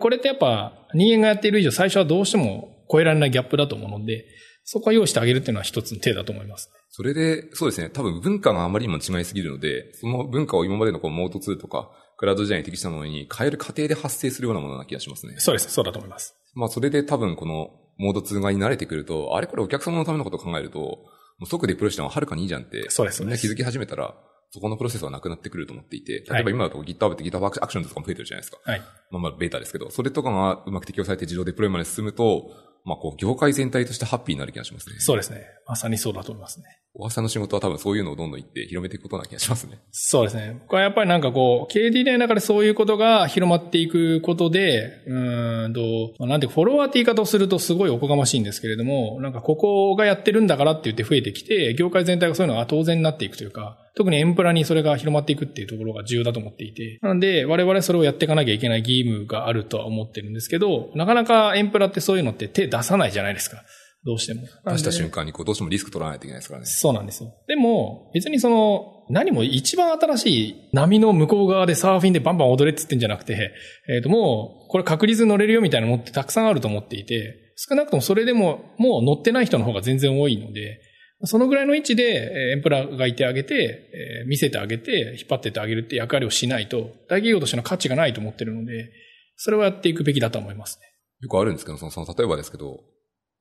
これってやっぱ人間がやっている以上最初はどうしても超えられないギャップだと思うので、そこは用意してあげるっていうのは一つの手だと思います。それで、そうですね、多分文化があまりにも違いすぎるので、その文化を今までのこうモード2とか、クラウド時代に適したものに変える過程で発生するようなものな気がしますね。そうです。そうだと思います。まあそれで多分このモード2側に慣れてくると、あれ？これお客様のためのことを考えると、もう即デプロイしてもはるかにいいじゃんって、そうですみんな気づき始めたら、そこのプロセスはなくなってくると思っていて、例えば今だと GitHub って GitHub アクションとかも増えてるじゃないですか。はい。まあまあベータですけど、それとかがうまく適用されて自動デプロイまで進むと、まあこう、業界全体としてハッピーになる気がしますね。そうですね。まさにそうだと思いますね。小川さんの仕事は多分そういうのをどんどん言って広めていくことな気がしますね。そうですね。これはやっぱりなんかこう、KDD の中でそういうことが広まっていくことで、うーんと、まあなんてフォロワーって言い方をするとすごいおこがましいんですけれども、なんかここがやってるんだからって言って増えてきて、業界全体がそういうのが当然になっていくというか、特にエンプラにそれが広まっていくっていうところが重要だと思っていて、なので我々それをやっていかなきゃいけない義務があるとは思ってるんですけど、なかなかエンプラってそういうのって手出さないじゃないですか。どうしても。出した瞬間にこう、どうしてもリスク取らないといけないですからね。そうなんですよ。でも、別にその、何も一番新しい波の向こう側でサーフィンでバンバン踊れって言ってんじゃなくて、えっ、と、もう、これ確率乗れるよみたいなのってたくさんあると思っていて、少なくともそれでも、もう乗ってない人の方が全然多いので、そのぐらいの位置で、えーエンプラがいてあげて、えー見せてあげて、引っ張ってってあげるって役割をしないと、大企業としての価値がないと思ってるので、それはやっていくべきだと思いますね。よくあるんですけど、その、その、例えばですけど、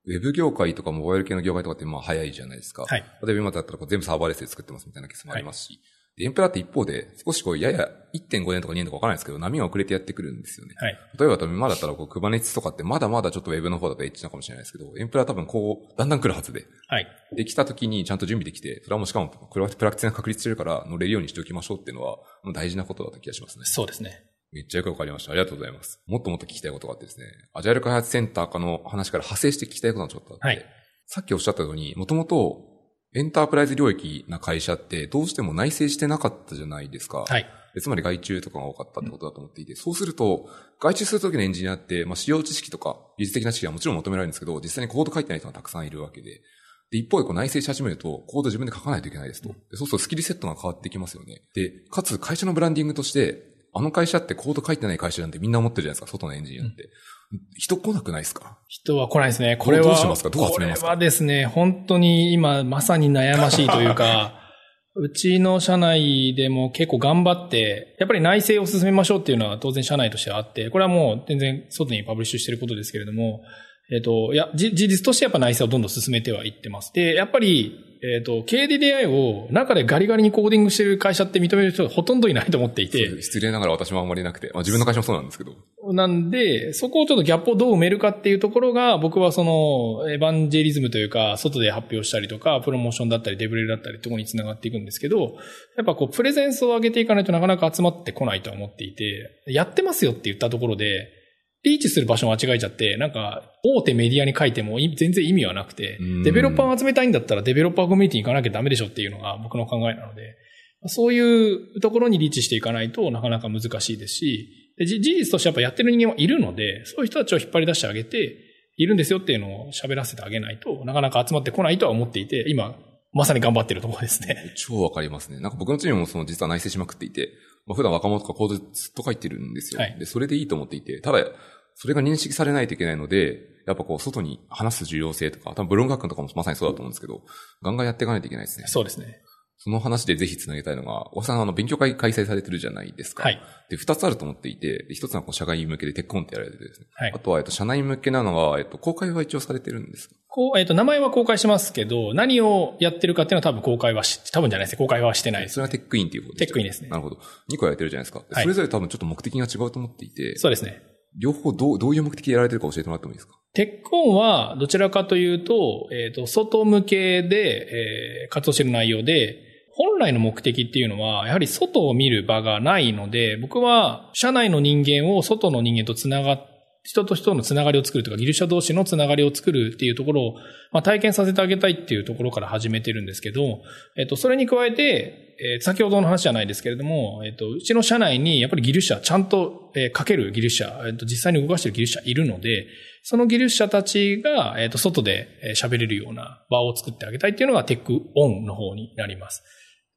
ウェブ業界とかモバイル系の業界とかってまあ早いじゃないですか。はい。例えば今だったら全部サーバーレスで作ってますみたいなケースもありますし。でエンプラって一方で、少しこう、やや1.5年とか2年とかわからないですけど、波が遅れてやってくるんですよね。はい。例えば多分今だったらこう、クバネツとかってまだまだちょっとウェブの方だとエッチなかもしれないですけど、エンプラは多分こう、だんだん来るはずで。はい。できた時にちゃんと準備できて、それはもうしかもプラプラクティスが確立してるから乗れるようにしておきましょうっていうのは、大事なことだった気がしますね。そうですね。めっちゃよくわかりました。ありがとうございます。もっともっと聞きたいことがあってですね、アジャイル開発センターかの話から派生して聞きたいことがちょっとあって、はいさっきおっしゃったように、もともとエンタープライズ領域な会社ってどうしても内製してなかったじゃないですか。はい。でつまり外注とかが多かったってことだと思っていて、そうすると、外注するときのエンジニアって、まあ、使用知識とか技術的な知識はもちろん求められるんですけど、実際にコード書いてない人がたくさんいるわけで、で、一方でこう内製し始めると、コード自分で書かないといけないですと。でそうするとスキルセットが変わってきますよね。で、かつ会社のブランディングとして、あの会社ってコード書いてない会社なんてみんな思ってるじゃないですか、外のエンジニアって。人来なくないですか？人は来ないですね。これは、どうしますかどう集めますか？これはですね、本当に今まさに悩ましいというか、うちの社内でも結構頑張って、やっぱり内政を進めましょうっていうのは当然社内としてはあって、これはもう全然外にパブリッシュしてることですけれども、えっ、と、いや、じ事実としてやっぱ内政をどんどん進めてはいってます。で、やっぱり、えっ、と、KDDI を中でガリガリにコーディングしてる会社って認める人はほとんどいないと思っていて、失礼ながら私もあんまりなくて、まあ、自分の会社もそうなんですけど。なんで、そこをちょっとギャップをどう埋めるかっていうところが、僕はその、エヴァンジェリズムというか、外で発表したりとか、プロモーションだったり、デブレルだったりところにつながっていくんですけど、やっぱこう、プレゼンスを上げていかないとなかなか集まってこないとは思っていて、やってますよって言ったところで、リーチする場所を間違えちゃって、なんか、大手メディアに書いてもい全然意味はなくてうん、デベロッパーを集めたいんだったらデベロッパーコミュニティに行かなきゃダメでしょっていうのが僕の考えなので、そういうところにリーチしていかないとなかなか難しいですし、でじ事実としてやっぱやってる人間はいるので、そういう人たちを引っ張り出してあげて、いるんですよっていうのを喋らせてあげないとなかなか集まってこないとは思っていて、今、まさに頑張ってるところですね。超わかりますね。なんか僕のチームもその実は内製しまくっていて、まあ、普段若者とかコードずっと書いてるんですよ。はいで、それでいいと思っていて、ただ、それが認識されないといけないので、やっぱこう、外に話す重要性とか、多分ブログ書くとかもまさにそうだと思うんですけど、ガンガンやっていかないといけないですね。そうですね。その話でぜひ繋げたいのが、大橋さんあの、勉強会開催されてるじゃないですか。はい。で、二つあると思っていて、で一つはこう社外向けで Tech-on ってやられててですね。はいあとは、えっと、社内向けなのは、えっと、公開は一応されてるんですか？こう、えっ、と、名前は公開しますけど、何をやってるかっていうのは多分公開はし、多分じゃないですね。公開はしてないです。それは Tech-in っていうこと Tech-in ですねなるほど。2個やられてるじゃないですか。ではいそれぞれ多分ちょっと目的が違うと思っていて、そうですね。両方どう、どういう目的でやられてるか教えてもらってもいいですか？テックオンはどちらかというと、えっ、と、外向けで、えー活動している内容で、本来の目的っていうのは、やはり外を見る場がないので、僕は社内の人間を外の人間とつなが人と人のつながりを作るとか、技術者同士のつながりを作るっていうところを、まあ、体験させてあげたいっていうところから始めてるんですけど、えっと、それに加えて、えー先ほどの話じゃないですけれども、えっと、うちの社内にやっぱり技術者、ちゃんと、えー書ける技術者、えっと、実際に動かしている技術者いるので、その技術者たちが、えっと、外で喋れるような場を作ってあげたいっていうのが Tech-on の方になります。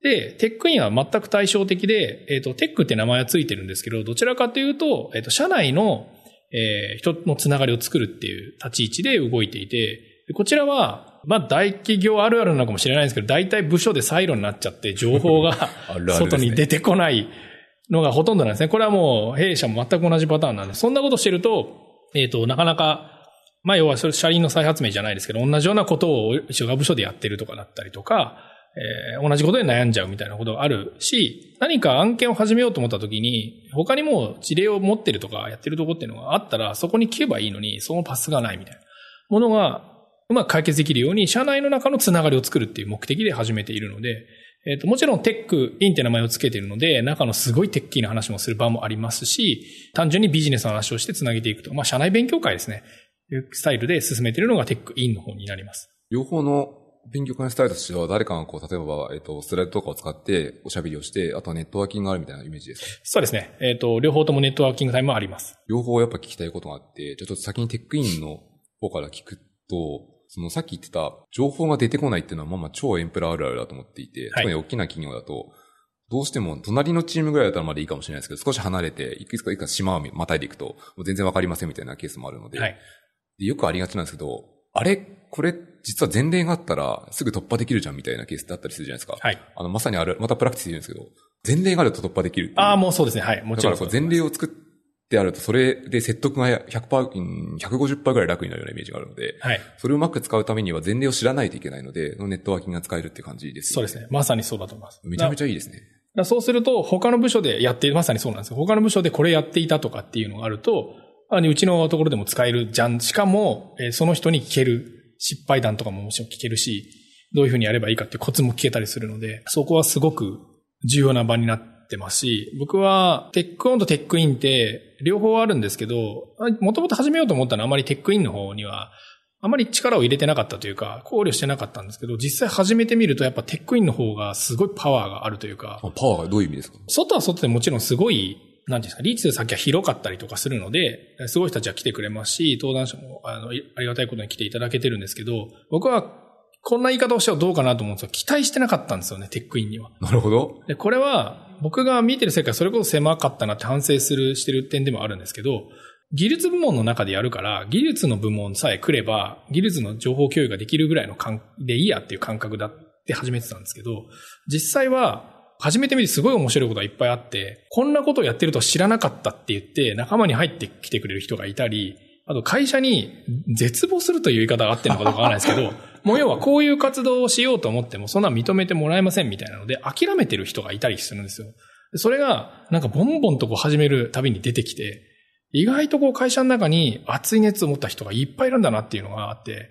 で、 Tech-in は全く対照的で、えっ、と、テックって名前はついてるんですけど、どちらかというと、えっ、と、社内の、えー人のつながりを作るっていう立ち位置で動いていて、でこちらは、まあ、大企業あるあるなのかもしれないんですけど、大体部署でサイロになっちゃって、情報が あるあるですね外に出てこないのがほとんどなんですね。これはもう、弊社も全く同じパターンなんで、そんなことしてると、えっ、と、なかなか、まあ、要はそれ車輪の再発明じゃないですけど、同じようなことを一緒が部署でやってるとかだったりとか、えー同じことで悩んじゃうみたいなことがあるし、何か案件を始めようと思った時に、他にも事例を持ってるとかやってるとこっていうのがあったら、そこに聞けばいいのに、そのパスがないみたいな。ものがうまく解決できるように、社内の中のつながりを作るっていう目的で始めているので、えっ、と、もちろんテックインって名前を付けているので、中のすごいテッキーな話もする場もありますし、単純にビジネスの話をしてつなげていくと。まあ、社内勉強会ですね。いうスタイルで進めているのが Tech-in の方になります。両方の勉強会のスタイルとしては、誰かがこう、例えば、えっ、と、スライドとかを使っておしゃべりをして、あとはネットワーキングがあるみたいなイメージですかそうですね。えっ、と、両方ともネットワーキングタイムもあります。両方やっぱ聞きたいことがあって、じゃあちょっと先に Tech-in の方から聞くと、そのさっき言ってた情報が出てこないっていうのはまあまあ超エンプラあるあるだと思っていて、はい特に大きな企業だと、どうしても隣のチームぐらいだったらまだいいかもしれないですけど、少し離れて、いくつかいくつか島をまたいでいくと、もう全然わかりませんみたいなケースもあるので、はい。でよくありがちなんですけど、あれこれ実は前例があったらすぐ突破できるじゃんみたいなケースってあったりするじゃないですか。はい。あの、まさにある、またプラクティスで言うんですけど、前例があると突破できるああ、もうそうですね。はい。もちろんだから前例を作ってあると、それで説得が100%、うん150%ぐらい楽になるようなイメージがあるので、はい。それをうまく使うためには前例を知らないといけないので、ネットワーキングが使えるっていう感じですよそうですね。まさにそうだと思います。めちゃめちゃ。ゃいいですね。そうすると、他の部署でやっている、まさにそうなんですよ。他の部署でこれやっていたとかっていうのがあると、あうちのところでも使えるじゃん。しかも、えーその人に聞ける失敗談とかももちろん聞けるし、どういうふうにやればいいかっていうコツも聞けたりするので、そこはすごく重要な場になってますし、僕は Tech-on と Tech-in って両方あるんですけど、もともと始めようと思ったのはあまり Tech-in の方にはあまり力を入れてなかったというか、考慮してなかったんですけど、実際始めてみるとやっぱ Tech-in の方がすごいパワーがあるというか、あパワーがどういう意味ですか？外は外でもちろんすごい、なんですか、リーチする先は広かったりとかするので、すごい人たちは来てくれますし、登壇者もあのいありがたいことに来ていただけてるんですけど、僕はこんな言い方をしてはどうかなと思うんですよ。期待してなかったんですよね、テックインには。なるほど。で、これは僕が見てる世界それこそ狭かったなって反省する、してる点でもあるんですけど、技術部門の中でやるから、技術の部門さえ来れば、技術の情報共有ができるぐらいの感でいいやっていう感覚だって始めてたんですけど、実際は、始めてみてすごい面白いことがいっぱいあって、こんなことをやってるとは知らなかったって言って、仲間に入ってきてくれる人がいたり、あと会社に絶望するという言い方があってるのかどうかわからないですけど、もう要はこういう活動をしようと思っても、そんな認めてもらえませんみたいなので、諦めてる人がいたりするんですよ。でそれが、なんかボンボンとこう始めるたびに出てきて、意外とこう会社の中に熱い熱を持った人がいっぱいいるんだなっていうのがあって、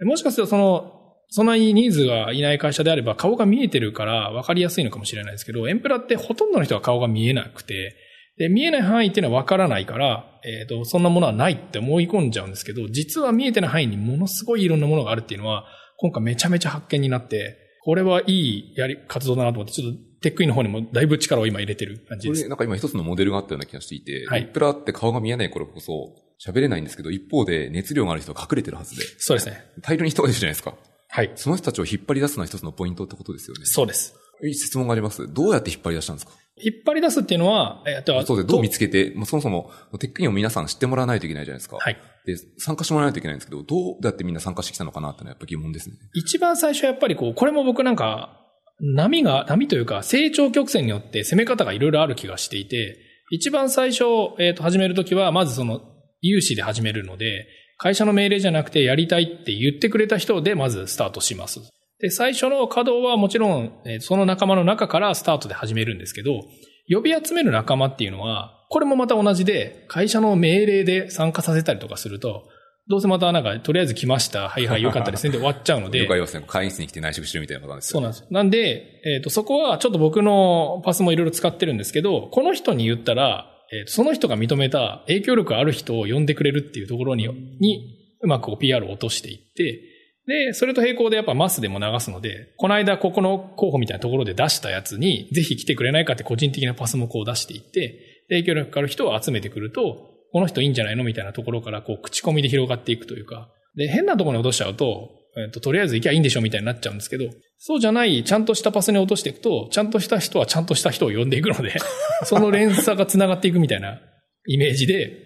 もしかするとその、そんなにニーズがいない会社であれば顔が見えてるから分かりやすいのかもしれないですけど、エンプラってほとんどの人が顔が見えなくて、で、見えない範囲っていうのは分からないから、えっ、と、そんなものはないって思い込んじゃうんですけど、実は見えてない範囲にものすごいいろんなものがあるっていうのは、今回めちゃめちゃ発見になって、これはいいやり、活動だなと思って、ちょっとテックインの方にもだいぶ力を今入れてる感じですこれ。なんか今一つのモデルがあったような気がしていて、はいリップラって顔が見えない頃こそ喋れないんですけど、一方で熱量がある人が隠れてるはずで、そうですね。大量に人がいるじゃないですか。はい。その人たちを引っ張り出すのは一つのポイントってことですよね。そうです。質問があります？どうやって引っ張り出したんですか？引っ張り出すっていうのは、えっと、そうで、どう見つけて、もうそもそも、テックインを皆さん知ってもらわないといけないじゃないですか。はい。で、参加してもらわないといけないんですけど、どうやってみんな参加してきたのかなってのはやっぱ疑問ですね。一番最初はやっぱりこう、これも僕なんか、波が、波というか、成長曲線によって攻め方がいろいろある気がしていて、一番最初、えっ、と、始めるときは、まずその、有志で始めるので、会社の命令じゃなくてやりたいって言ってくれた人でまずスタートします。で、最初の稼働はもちろん、えーその仲間の中からスタートで始めるんですけど、呼び集める仲間っていうのは、これもまた同じで、会社の命令で参加させたりとかすると、どうせまたなんか、とりあえず来ました、はいはい、よかったですね、で 終わっちゃうので。了解ですね。会員室に来て内職してるみたいなパターンですよそうなんです。なんで、えっ、と、そこはちょっと僕のパスもいろいろ使ってるんですけど、この人に言ったら、えーその人が認めた影響力ある人を呼んでくれるっていうところに、にうまくこう PR を落としていって、で、それと並行でやっぱマスでも流すので、この間ここの候補みたいなところで出したやつに、ぜひ来てくれないかって個人的なパスもこう出していって、影響力ある人を集めてくると、この人いいんじゃないのみたいなところからこう口コミで広がっていくというか、で、変なところに落としちゃうと、えっと、とりあえず行きゃいいんでしょみたいになっちゃうんですけど、そうじゃない、ちゃんとしたパスに落としていくと、ちゃんとした人はちゃんとした人を呼んでいくので、その連鎖が繋がっていくみたいなイメージで、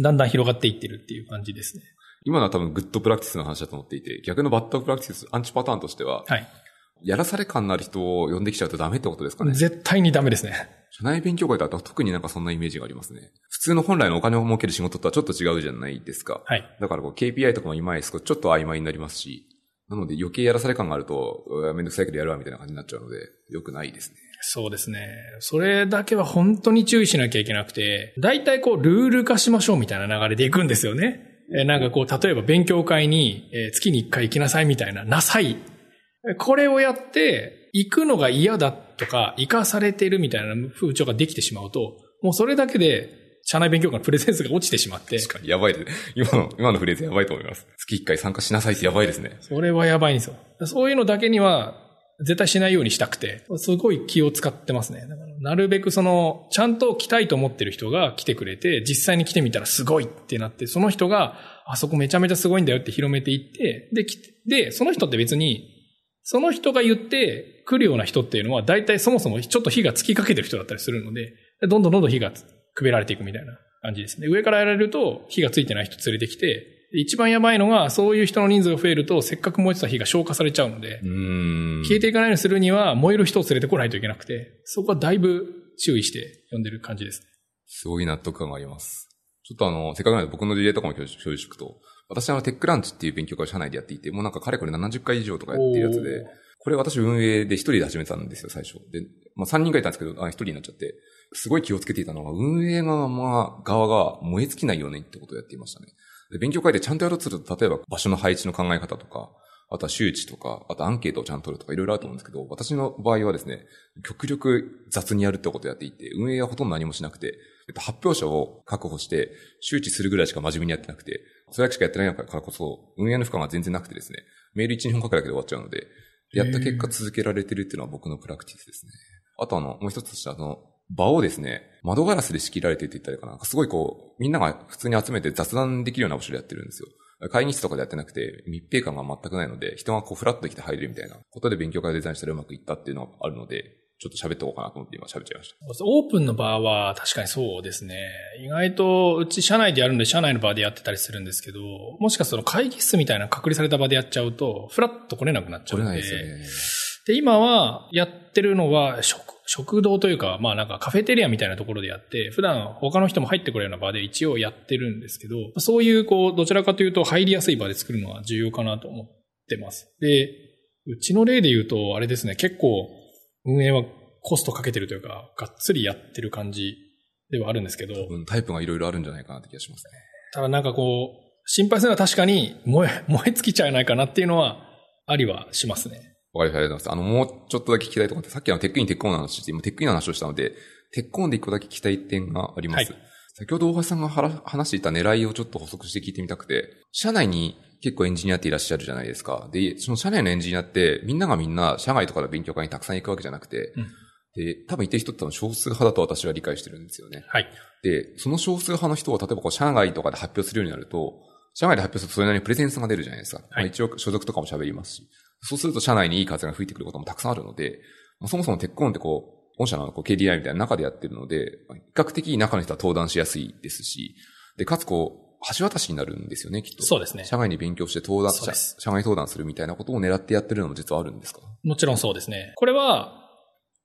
だんだん広がっていってるっていう感じですね。今のは多分グッドプラクティスの話だと思っていて、逆のバッドプラクティス、アンチパターンとしては、はい。やらされ感のある人を呼んできちゃうとダメってことですかね。絶対にダメですね。社内勉強会だと特になんかそんなイメージがありますね。普通の本来のお金を儲ける仕事とはちょっと違うじゃないですか。はい。だからこう KPI とかも今ですとちょっと曖昧になりますし、なので余計やらされ感があると、めんどくさいけどやるわみたいな感じになっちゃうので、良くないですね。そうですね。それだけは本当に注意しなきゃいけなくて、大体こうルール化しましょうみたいな流れでいくんですよね。えーなんかこう、例えば勉強会に、えー月に1回行きなさいみたいな、なさい。これをやって、行くのが嫌だとか、行かされてるみたいな風潮ができてしまうと、もうそれだけで、社内勉強会のプレゼンスが落ちてしまって、確かに、やばいですね。今の、今のフレーズやばいと思います。月1回参加しなさいってやばいですね。それはやばいんですよ。そういうのだけには、絶対しないようにしたくて、すごい気を使ってますね。なるべくその、ちゃんと来たいと思ってる人が来てくれて、実際に来てみたらすごいってなって、その人が、あそこめちゃめちゃすごいんだよって広めていって、で、で、その人って別に、その人が言って来るような人っていうのは、大体そもそもちょっと火がつきかけてる人だったりするので、でどんどんどんどん火がくべられていくみたいな感じですね。上からやられると、火がついてない人連れてきて、で一番やばいのが、そういう人の人数が増えると、せっかく燃えてた火が消化されちゃうので。消えていかないようにするには、燃える人を連れてこないといけなくて、そこはだいぶ注意して呼んでる感じです。すごい納得感があります。ちょっとあの、せっかくなので僕の事例とかも共有しておくと、私はあの、テックランチっていう勉強会を社内でやっていて、もうなんかかれこれ70回以上とかやってるやつで、これ私運営で一人で始めたんですよ、最初。で、まあ3人がいたんですけど、あ一人になっちゃって、すごい気をつけていたのが、運営側まあ側が燃え尽きないようにってことをやっていましたね。で勉強会でちゃんとやろうとすると、例えば場所の配置の考え方とか、あとは周知とか、あとアンケートをちゃんと取るとかいろいろあると思うんですけど、私の場合はですね、極力雑にやるってことをやっていて、運営はほとんど何もしなくて、えっと発表者を確保して、周知するぐらいしか真面目にやってなくて、それだけしかやってないからこそ、運営の負荷が全然なくてですね、メール1、2本書くだけで終わっちゃうので、やった結果続けられてるっていうのは僕のプラクティスですね。あとあの、もう一つとしてあの、場をですね、窓ガラスで仕切られてって言ったらいいかな。すごいこう、みんなが普通に集めて雑談できるような場所でやってるんですよ。会議室とかでやってなくて、密閉感が全くないので、人がこうフラッと来て入れるみたいなことで勉強会をデザインしたらうまくいったっていうのがあるので、ちょっと喋っておこうかなと思って今喋っちゃいました。オープンの場は確かにそうですね。意外と、うち社内でやるんで社内の場でやってたりするんですけど、もしかすると会議室みたいな隔離された場でやっちゃうと、フラッと来れなくなっちゃうんで。ないですよね。で、今はやってるのは食、食堂というか、まあなんかカフェテリアみたいなところでやって、普段他の人も入ってくるような場で一応やってるんですけど、そういうこう、どちらかというと入りやすい場で作るのは重要かなと思ってます。で、うちの例で言うと、あれですね、結構運営はコストかけてるというか、がっつりやってる感じではあるんですけど、多分タイプがいろいろあるんじゃないかなって気がしますね。ただなんかこう、心配するのは確かに燃え、燃え尽きちゃわないかなっていうのは、ありはしますね。わかりました。ありがとうございます。あの、もうちょっとだけ聞きたいところって、さっきあの Tech-in、Tech-on の話して、今 Tech-in の話をしたので、 Tech-on で一個だけ聞きたい点があります。はい先ほど大橋さんが話していた狙いをちょっと補足して聞いてみたくて、社内に結構エンジニアっていらっしゃるじゃないですか。で、その社内のエンジニアって、みんながみんな社外とかの勉強会にたくさん行くわけじゃなくて、うんで、多分行ってる人って少数派だと私は理解してるんですよね。はい。で、その少数派の人を例えばこう社外とかで発表するようになると、社外で発表するとそれなりにプレゼンスが出るじゃないですか。まあ一応所属とかも喋りますし。そうすると社内にいい風が吹いてくることもたくさんあるので、まあそもそもテックオンってこう、御社のこう KDI みたいな中でやってるので、まあ比較的中の人は登壇しやすいですし、で、かつこう、橋渡しになるんですよね、きっと。そうですね社外に勉強して登壇、社社外登壇するみたいなことを狙ってやってるのも実はあるんですか？もちろんそうですね。これは、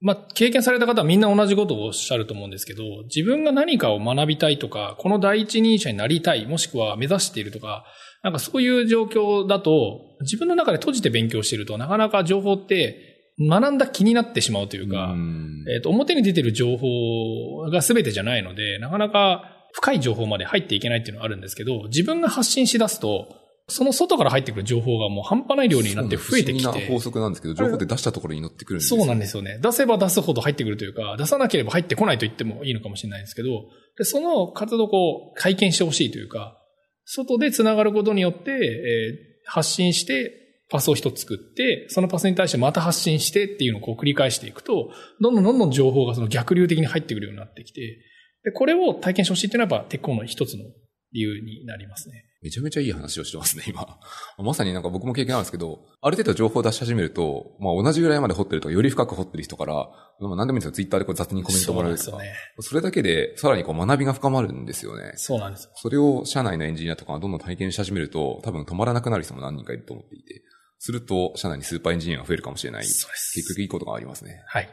まあ、経験された方はみんな同じことをおっしゃると思うんですけど、自分が何かを学びたいとか、この第一人者になりたい、もしくは目指しているとか、なんかそういう状況だと、自分の中で閉じて勉強していると、なかなか情報って学んだ気になってしまうというか、んえっ、と、表に出てる情報が全てじゃないので、なかなか深い情報まで入っていけないっていうのはあるんですけど、自分が発信し出すと、その外から入ってくる情報がもう半端ない量になって増えてきて。不思議な法則なんですけど、情報って出したところに乗ってくるんですよそうなんですよね。出せば出すほど入ってくるというか、出さなければ入ってこないと言ってもいいのかもしれないですけど、でその活動をこう体験してほしいというか、外で繋がることによって、えー発信して、パスを一つ作って、そのパスに対してまた発信してっていうのをこう繰り返していくと、どんどんどんどん情報がその逆流的に入ってくるようになってきて、でこれを体験してほしいっていうのはやっぱテックオンの一つの理由になりますね。めちゃめちゃいい話をしてますね、今。まさになんか僕も経験あるんですけど、ある程度情報を出し始めると、まあ同じぐらいまで掘ってるとか、より深く掘ってる人から、まあ何でもいいんですよ。ツイッターでこう雑にコメントもらえるとか。そうですよね。それだけで、さらにこう学びが深まるんですよね。そうなんですよ。それを社内のエンジニアとかがどんどん体験し始めると、多分止まらなくなる人も何人かいると思っていて、すると、社内にスーパーエンジニアが増えるかもしれない。そうです結局いいことがありますね。はい。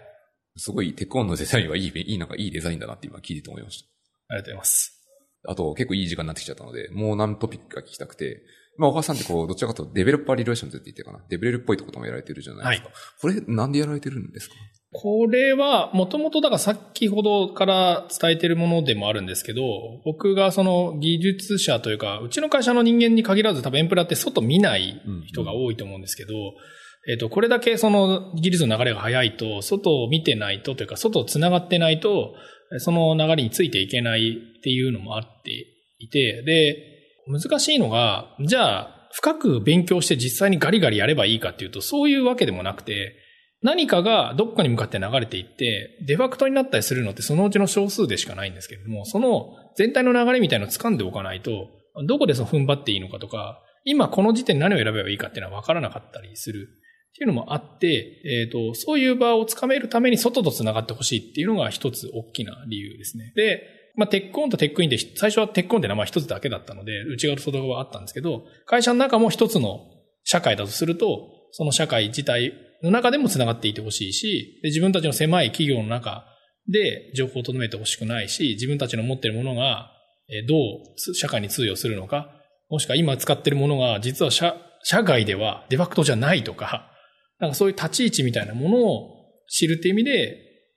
すごいテコンのデザインはいい、いい、なんかいいデザインだなって今聞いてて思いました。ありがとうございます。あと、結構いい時間になってきちゃったので、もう何トピックか聞きたくて、まあ、大橋さんってこう、どちらかというとデベロッパーリレーションズって言ってるかな。デベレルっぽいこともやられてるじゃないですか。これ、なんでやられてるんですか？これは、もともとだから先ほどから伝えてるものでもあるんですけど、僕がその技術者というか、うちの会社の人間に限らず多分エンプラって外見ない人が多いと思うんですけど、えっ、と、これだけその技術の流れが早いと、外を見てないとというか、外を繋がってないと、その流れについていけないっていうのもあっていて、で、難しいのが、じゃあ、深く勉強して実際にガリガリやればいいかっていうと、そういうわけでもなくて、何かがどっかに向かって流れていって、デファクトになったりするのってそのうちの少数でしかないんですけれども、その全体の流れみたいのを掴んでおかないと、どこでその踏ん張っていいのかとか、今この時点何を選べばいいかっていうのは分からなかったりする。っていうのもあって、えっ、ー、と、そういう場をつかめるために外と繋がってほしいっていうのが一つ大きな理由ですね。で、まあ、 Tech-on と Tech-in で、最初は Tech-on って名前一つだけだったので、内側と外側はあったんですけど、会社の中も一つの社会だとすると、その社会自体の中でも繋がっていてほしいし、で自分たちの狭い企業の中で情報を留めてほしくないし、自分たちの持っているものがどう社会に通用するのか、もしくは今使っているものが実は社社外ではデファクトじゃないとか、なんかそういう立ち位置みたいなものを知るっていう意味で、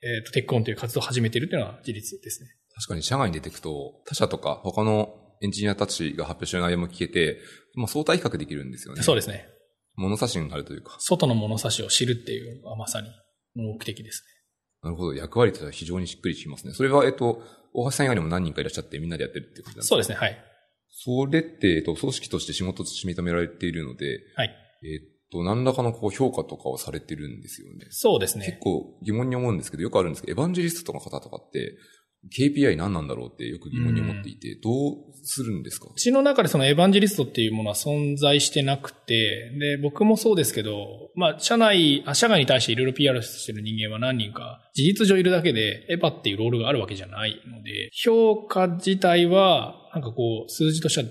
えっ、ー、と、テックオンという活動を始めているっていうのは事実ですね。確かに社外に出ていくと、他社とか他のエンジニアたちが発表してる内容も聞けて、まあ、相対比較できるんですよね。そうですね。物差しになるというか。外の物差しを知るっていうのがまさに目的ですね。なるほど。役割としては非常にしっくりしますね。それは、えっと、大橋さん以外にも何人かいらっしゃってみんなでやってるっていう感じなんですか？そうですね。はい。それって、えっと、組織として仕事として認められているので、はい。えっと、何らかのこう評価とかをされてるんですよね。そうですね。結構疑問に思うんですけど、よくあるんですけど、エヴァンジェリストの方とかって、KPI 何なんだろうってよく疑問に思っていて、どうするんですか？うちの中でそのエヴァンジェリストっていうものは存在してなくて、で、僕もそうですけど、まあ、社内、あ社外に対していろいろ PR してる人間は何人か、事実上いるだけで、エヴァっていうロールがあるわけじゃないので、評価自体は、なんかこう、数字としては、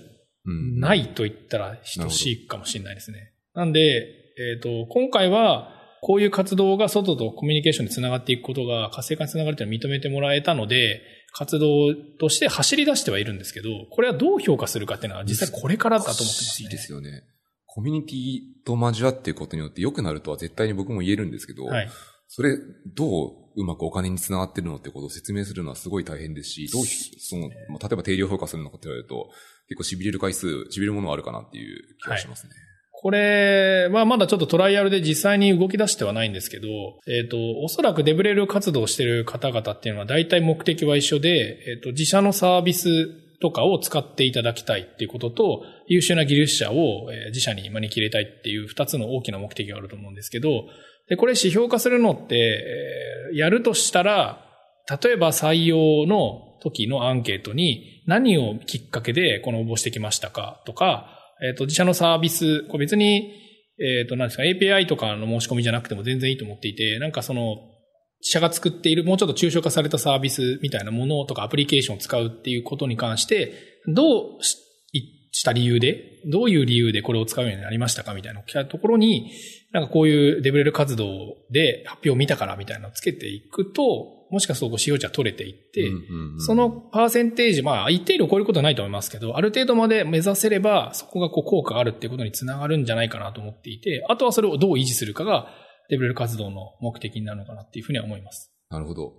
ないと言ったら等しいかもしれないですね。なんで、えっ、ー、と、今回は、こういう活動が外とコミュニケーションにつながっていくことが活性化につながるというのは認めてもらえたので、活動として走り出してはいるんですけど、これはどう評価するかっていうのは実際これからだと思ってますね。ですよね。コミュニティと交わっていくことによって良くなるとは絶対に僕も言えるんですけど、はい、それどううまくお金につながってるのってことを説明するのはすごい大変ですし、どう、その、まあ、例えば定量評価するのかって言われると、結構痺れる回数、痺れるものはあるかなっていう気がしますね。はいこれはまだちょっとトライアルで実際に動き出してはないんですけど、えっ、ー、と、おそらくデブレル活動してる方々っていうのは大体目的は一緒で、えっ、ー、と、自社のサービスとかを使っていただきたいっていうことと、優秀な技術者を自社に招き入れたいっていう二つの大きな目的があると思うんですけど、で、これ指標化するのって、やるとしたら、例えば採用の時のアンケートに何をきっかけでこの応募してきましたかとか、えっ、ー、と、自社のサービス、これ別に、えっ、ー、と、なんですか、API とかの申し込みじゃなくても全然いいと思っていて、なんかその、自社が作っているもうちょっと抽象化されたサービスみたいなものとかアプリケーションを使うっていうことに関して、どうした理由で、どういう理由でこれを使うようになりましたかみたいなところに、なんかこういうデブレル活動で発表を見たからみたいなのをつけていくと、もしかすると使用値は取れていって、そのパーセンテージ、まあ一定量超えることはないと思いますけど、ある程度まで目指せれば、そこがこう効果があるっていうことにつながるんじゃないかなと思っていて、あとはそれをどう維持するかが、デブレル活動の目的になるのかなっていうふうには思います。なるほど。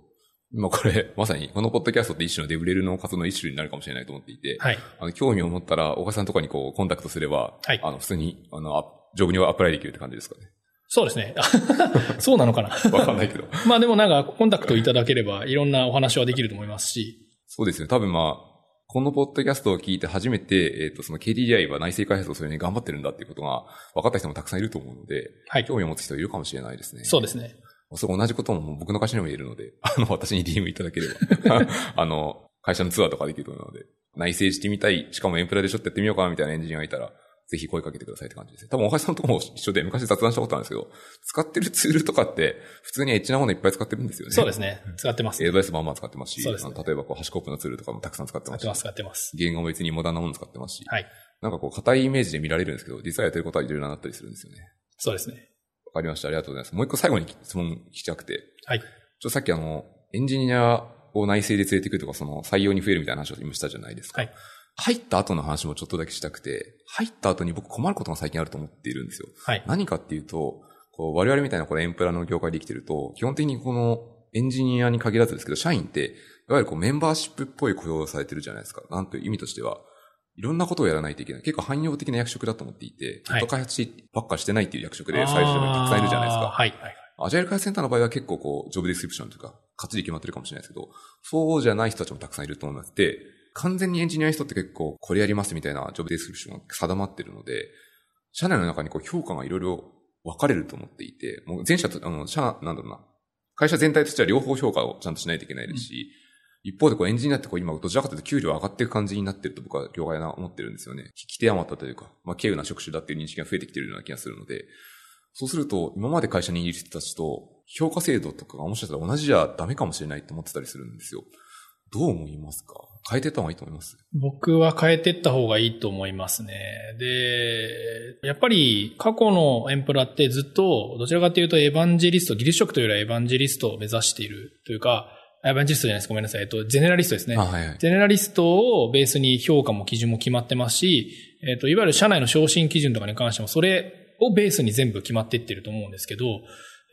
今これ、まさに、このポッドキャストって一種のデブレルの活動の一種になるかもしれないと思っていて、はい。あの、興味を持ったら、岡さんとかにこう、コンタクトすれば、はい。あの、普通に、あの、ジョブにはアプライできるって感じですかね。そうですね。そうなのかな。わかんないけど。まあでもなんか、コンタクトいただければ、いろんなお話はできると思いますし。そうですね。多分まあ、このポッドキャストを聞いて初めて、えっ、ー、と、その KDDI は内製開発をそれに頑張ってるんだっていうことが分かった人もたくさんいると思うので、はい。興味を持つ人いるかもしれないですね。そうですね。そこ同じことも僕の会社にも言えるので、あの、私に DM いただければ、あの、会社のツアーとかできると思うので、内製してみたい、しかもエンプラでちょっとやってみようかなみたいなエンジニアがいたら、ぜひ声かけてくださいって感じですね。多分、おはさんとこも一緒で昔雑談したことあるんですけど、使ってるツールとかって、普通にエッチなものいっぱい使ってるんですよね。そうですね。使ってます、ね。AWS バンバン使ってますし、そうですね、例えばこう、ハシコップのツールとかもたくさん使ってますし。使ってます、使ってます。言語も別にモダンなもの使ってますし。はい。なんかこう、硬いイメージで見られるんですけど、実はやってることはいろいろなったりするんですよね。そうですね。わかりました。ありがとうございます。もう一個最後に質問聞きたくて。はい。ちょっとさっきあの、エンジニアを内製で連れてくるとか、その採用に増えるみたいな話を今したじゃないですか。はい。入った後の話もちょっとだけしたくて、入った後に僕困ることが最近あると思っているんですよ。はい。何かっていうと、こう我々みたいなこのエンプラの業界で生きてると、基本的にこのエンジニアに限らずですけど、社員って、いわゆるこうメンバーシップっぽい雇用をされてるじゃないですか。なんという意味としては、いろんなことをやらないといけない。結構汎用的な役職だと思っていて、はと開発しばっかしてないっていう役職で最初にたくさんいるじゃないですか。はい、はい。アジャイル開発センターの場合は結構こう、ジョブディスクリプションというか、かっちり決まってるかもしれないですけど、そうじゃない人たちもたくさんいると思います。で、完全にエンジニアの人って結構、これやりますみたいなジョブディスクリプションが定まってるので、社内の中にこう評価がいろいろ分かれると思っていて、もう全社と、あの、社、なんだろうな、会社全体としては両方評価をちゃんとしないといけないですし、一方でこうエンジニアってこう今どちらかというと給料上がっていく感じになってると僕は業界は思ってるんですよね。聞き手余ったというか、まあ、軽有な職種だっていう認識が増えてきてるような気がするので、そうすると今まで会社にいる人たちと評価制度とかがもしかしたら同じじゃダメかもしれないと思ってたりするんですよ。どう思いますか？変えていった方がいいと思います？僕は変えていった方がいいと思いますね。で、やっぱり過去のエンプラってずっと、どちらかというとエヴァンジェリスト、技術職というよりはエヴァンジェリストを目指しているというか、エヴァンジェリストじゃないです。ごめんなさい。えっと、ゼネラリストですね。あ、はいはい。ゼネラリストをベースに評価も基準も決まってますし、えっと、いわゆる社内の昇進基準とかに関しても、それをベースに全部決まっていってると思うんですけど、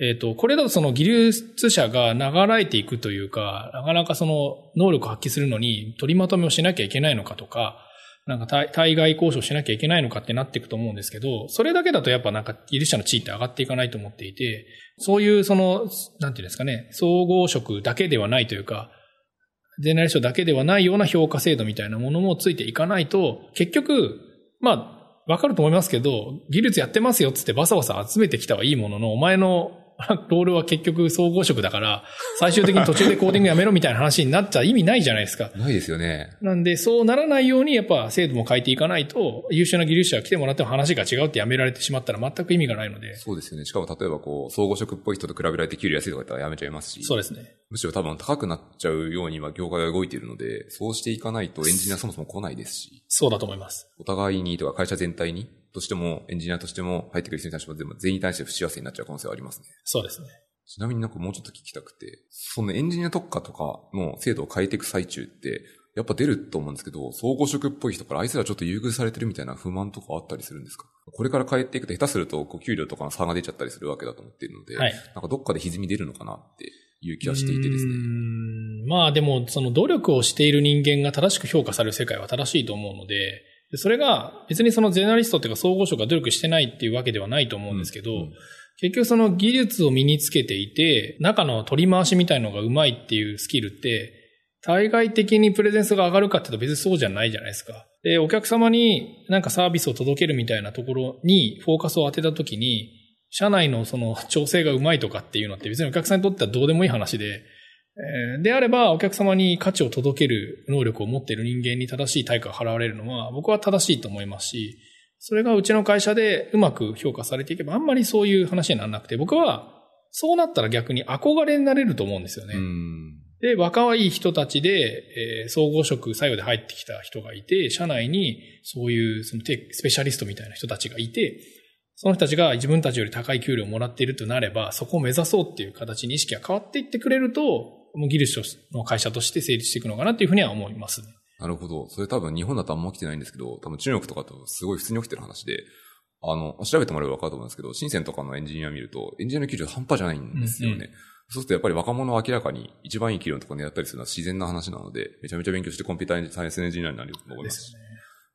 えっと、これだとその技術者が流れていくというか、なかなかその能力を発揮するのに取りまとめをしなきゃいけないのかとか、なんか対外交渉しなきゃいけないのかってなっていくと思うんですけど、それだけだとやっぱなんか技術者の地位って上がっていかないと思っていて、そういうその、なんていうんですかね、総合職だけではないというか、ゼネラリストだけではないような評価制度みたいなものもついていかないと、結局、まあ、わかると思いますけど、技術やってますよっつってバサバサ集めてきたはいいものの、お前の ロールは結局総合職だから、最終的に途中でコーディングやめろみたいな話になっちゃ意味ないじゃないですか。ないですよね。なんで、そうならないように、やっぱ制度も変えていかないと、優秀な技術者が来てもらっても話が違うってやめられてしまったら全く意味がないので、そうですよね。しかも例えばこう、総合職っぽい人と比べられて給料安いとか言ったらやめちゃいますし。そうですね。むしろ多分高くなっちゃうように今業界が動いているので、そうしていかないとエンジニアそもそも来ないですし、そうだと思います。お互いにとか会社全体にとしても、エンジニアとしても入ってくる人に対しても全部全員に対して不幸せになっちゃう可能性はありますね。そうですね。ちなみになんかもうちょっと聞きたくて、そのエンジニア特化とかの制度を変えていく最中って、やっぱ出ると思うんですけど、総合職っぽい人からあいつらちょっと優遇されてるみたいな不満とかあったりするんですか？これから変えていくと下手すると、こう給料とかの差が出ちゃったりするわけだと思っているので、はいなんかどっかで歪み出るのかなっていう気がしていてですね。うーんまあでも、その努力をしている人間が正しく評価される世界は正しいと思うので、でそれが別にそのゼネラリストっていうか総合職が努力してないっていうわけではないと思うんですけど、うんうん結局その技術を身につけていて、中の取り回しみたいのがうまいっていうスキルって、対外的にプレゼンスが上がるかっていうと別にそうじゃないじゃないですか。で、お客様になんかサービスを届けるみたいなところにフォーカスを当てたときに、社内のその調整がうまいとかっていうのって別にお客さんにとってはどうでもいい話で、えーであればお客様に価値を届ける能力を持っている人間に正しい対価が払われるのは僕は正しいと思いますし、それがうちの会社でうまく評価されていけばあんまりそういう話にならなくて、僕はそうなったら逆に憧れになれると思うんですよね。うん。で、若い人たちで、えー総合職作用で入ってきた人がいて、社内にそういうそのテスペシャリストみたいな人たちがいて、その人たちが自分たちより高い給料をもらっているとなれば、そこを目指そうっていう形に意識が変わっていってくれると、もう技術の会社として成立していくのかなっていうふうには思いますね。なるほど。それ多分日本だとあんま起きてないんですけど、多分中国とかとすごい普通に起きてる話で、あの、調べてもらえば分かると思うんですけど、深センとかのエンジニア見ると、エンジニアの給料半端じゃないんですよね。うんうそうするとやっぱり若者は明らかに一番いい給料のところに狙ったりするのは自然な話なので、めちゃめちゃ勉強してコンピューターサイエンスエンジニアになると思いますすね。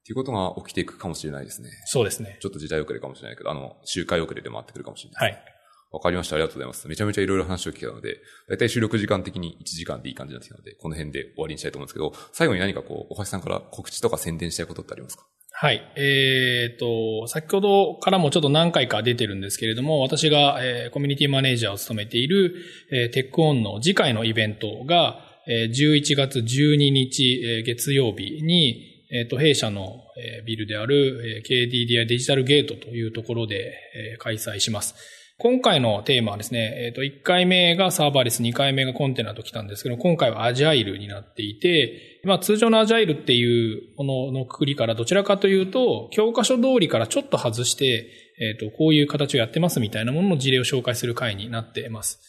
っていうことが起きていくかもしれないですね。そうですね。ちょっと時代遅れかもしれないけど、あの、周回遅れで回ってくるかもしれない。はい。わかりました。ありがとうございます。めちゃめちゃいろいろ話を聞けたので、だいたい収録時間的に1時間でいい感じになってきたので、この辺で終わりにしたいと思うんですけど、最後に何かこう、お橋さんから告知とか宣伝したいことってありますか？はい。えっ、と、先ほどからもちょっと何回か出てるんですけれども、私が、えーコミュニティマネージャーを務めている、えーテックオンの次回のイベントが、えー11月12日、えー月曜日に、えっ、と、弊社の、えビルである、えー KDDI デジタルゲートというところで、え開催します。今回のテーマはですね、えっ、と、1回目がサーバーレス、2回目がコンテナと来たんですけど、今回はアジャイルになっていて、まあ通常のアジャイルっていうもののくくりからどちらかというと、教科書通りからちょっと外して、えっ、と、こういう形をやってますみたいなものの事例を紹介する回になっています。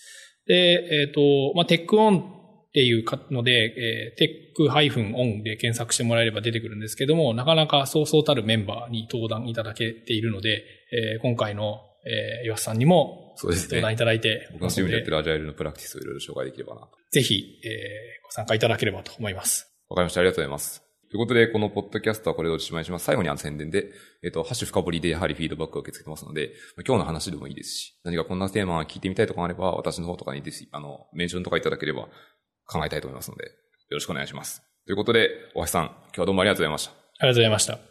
で、えっ、と、まあ Tech-on っていうので、えー、テック -on で検索してもらえれば出てくるんですけども、なかなかそうそうたるメンバーに登壇いただけているので、えー今回のえー、岩瀬さんにも、そうですね。登壇いただいて、僕のチームでやってるアジャイルのプラクティスをいろいろ紹介できればなと。ぜひ、えー、ご参加いただければと思います。わかりました。ありがとうございます。ということで、このポッドキャストはこれでおしまいします。最後にあの宣伝で、えっ、ー、と、ハッシュ深掘りでやはりフィードバックを受け付けてますので、今日の話でもいいですし、何かこんなテーマ聞いてみたいとかあれば、私の方とかにです、あの、メンションとかいただければ考えたいと思いますので、よろしくお願いします。ということで、大橋さん、今日はどうもありがとうございました。ありがとうございました。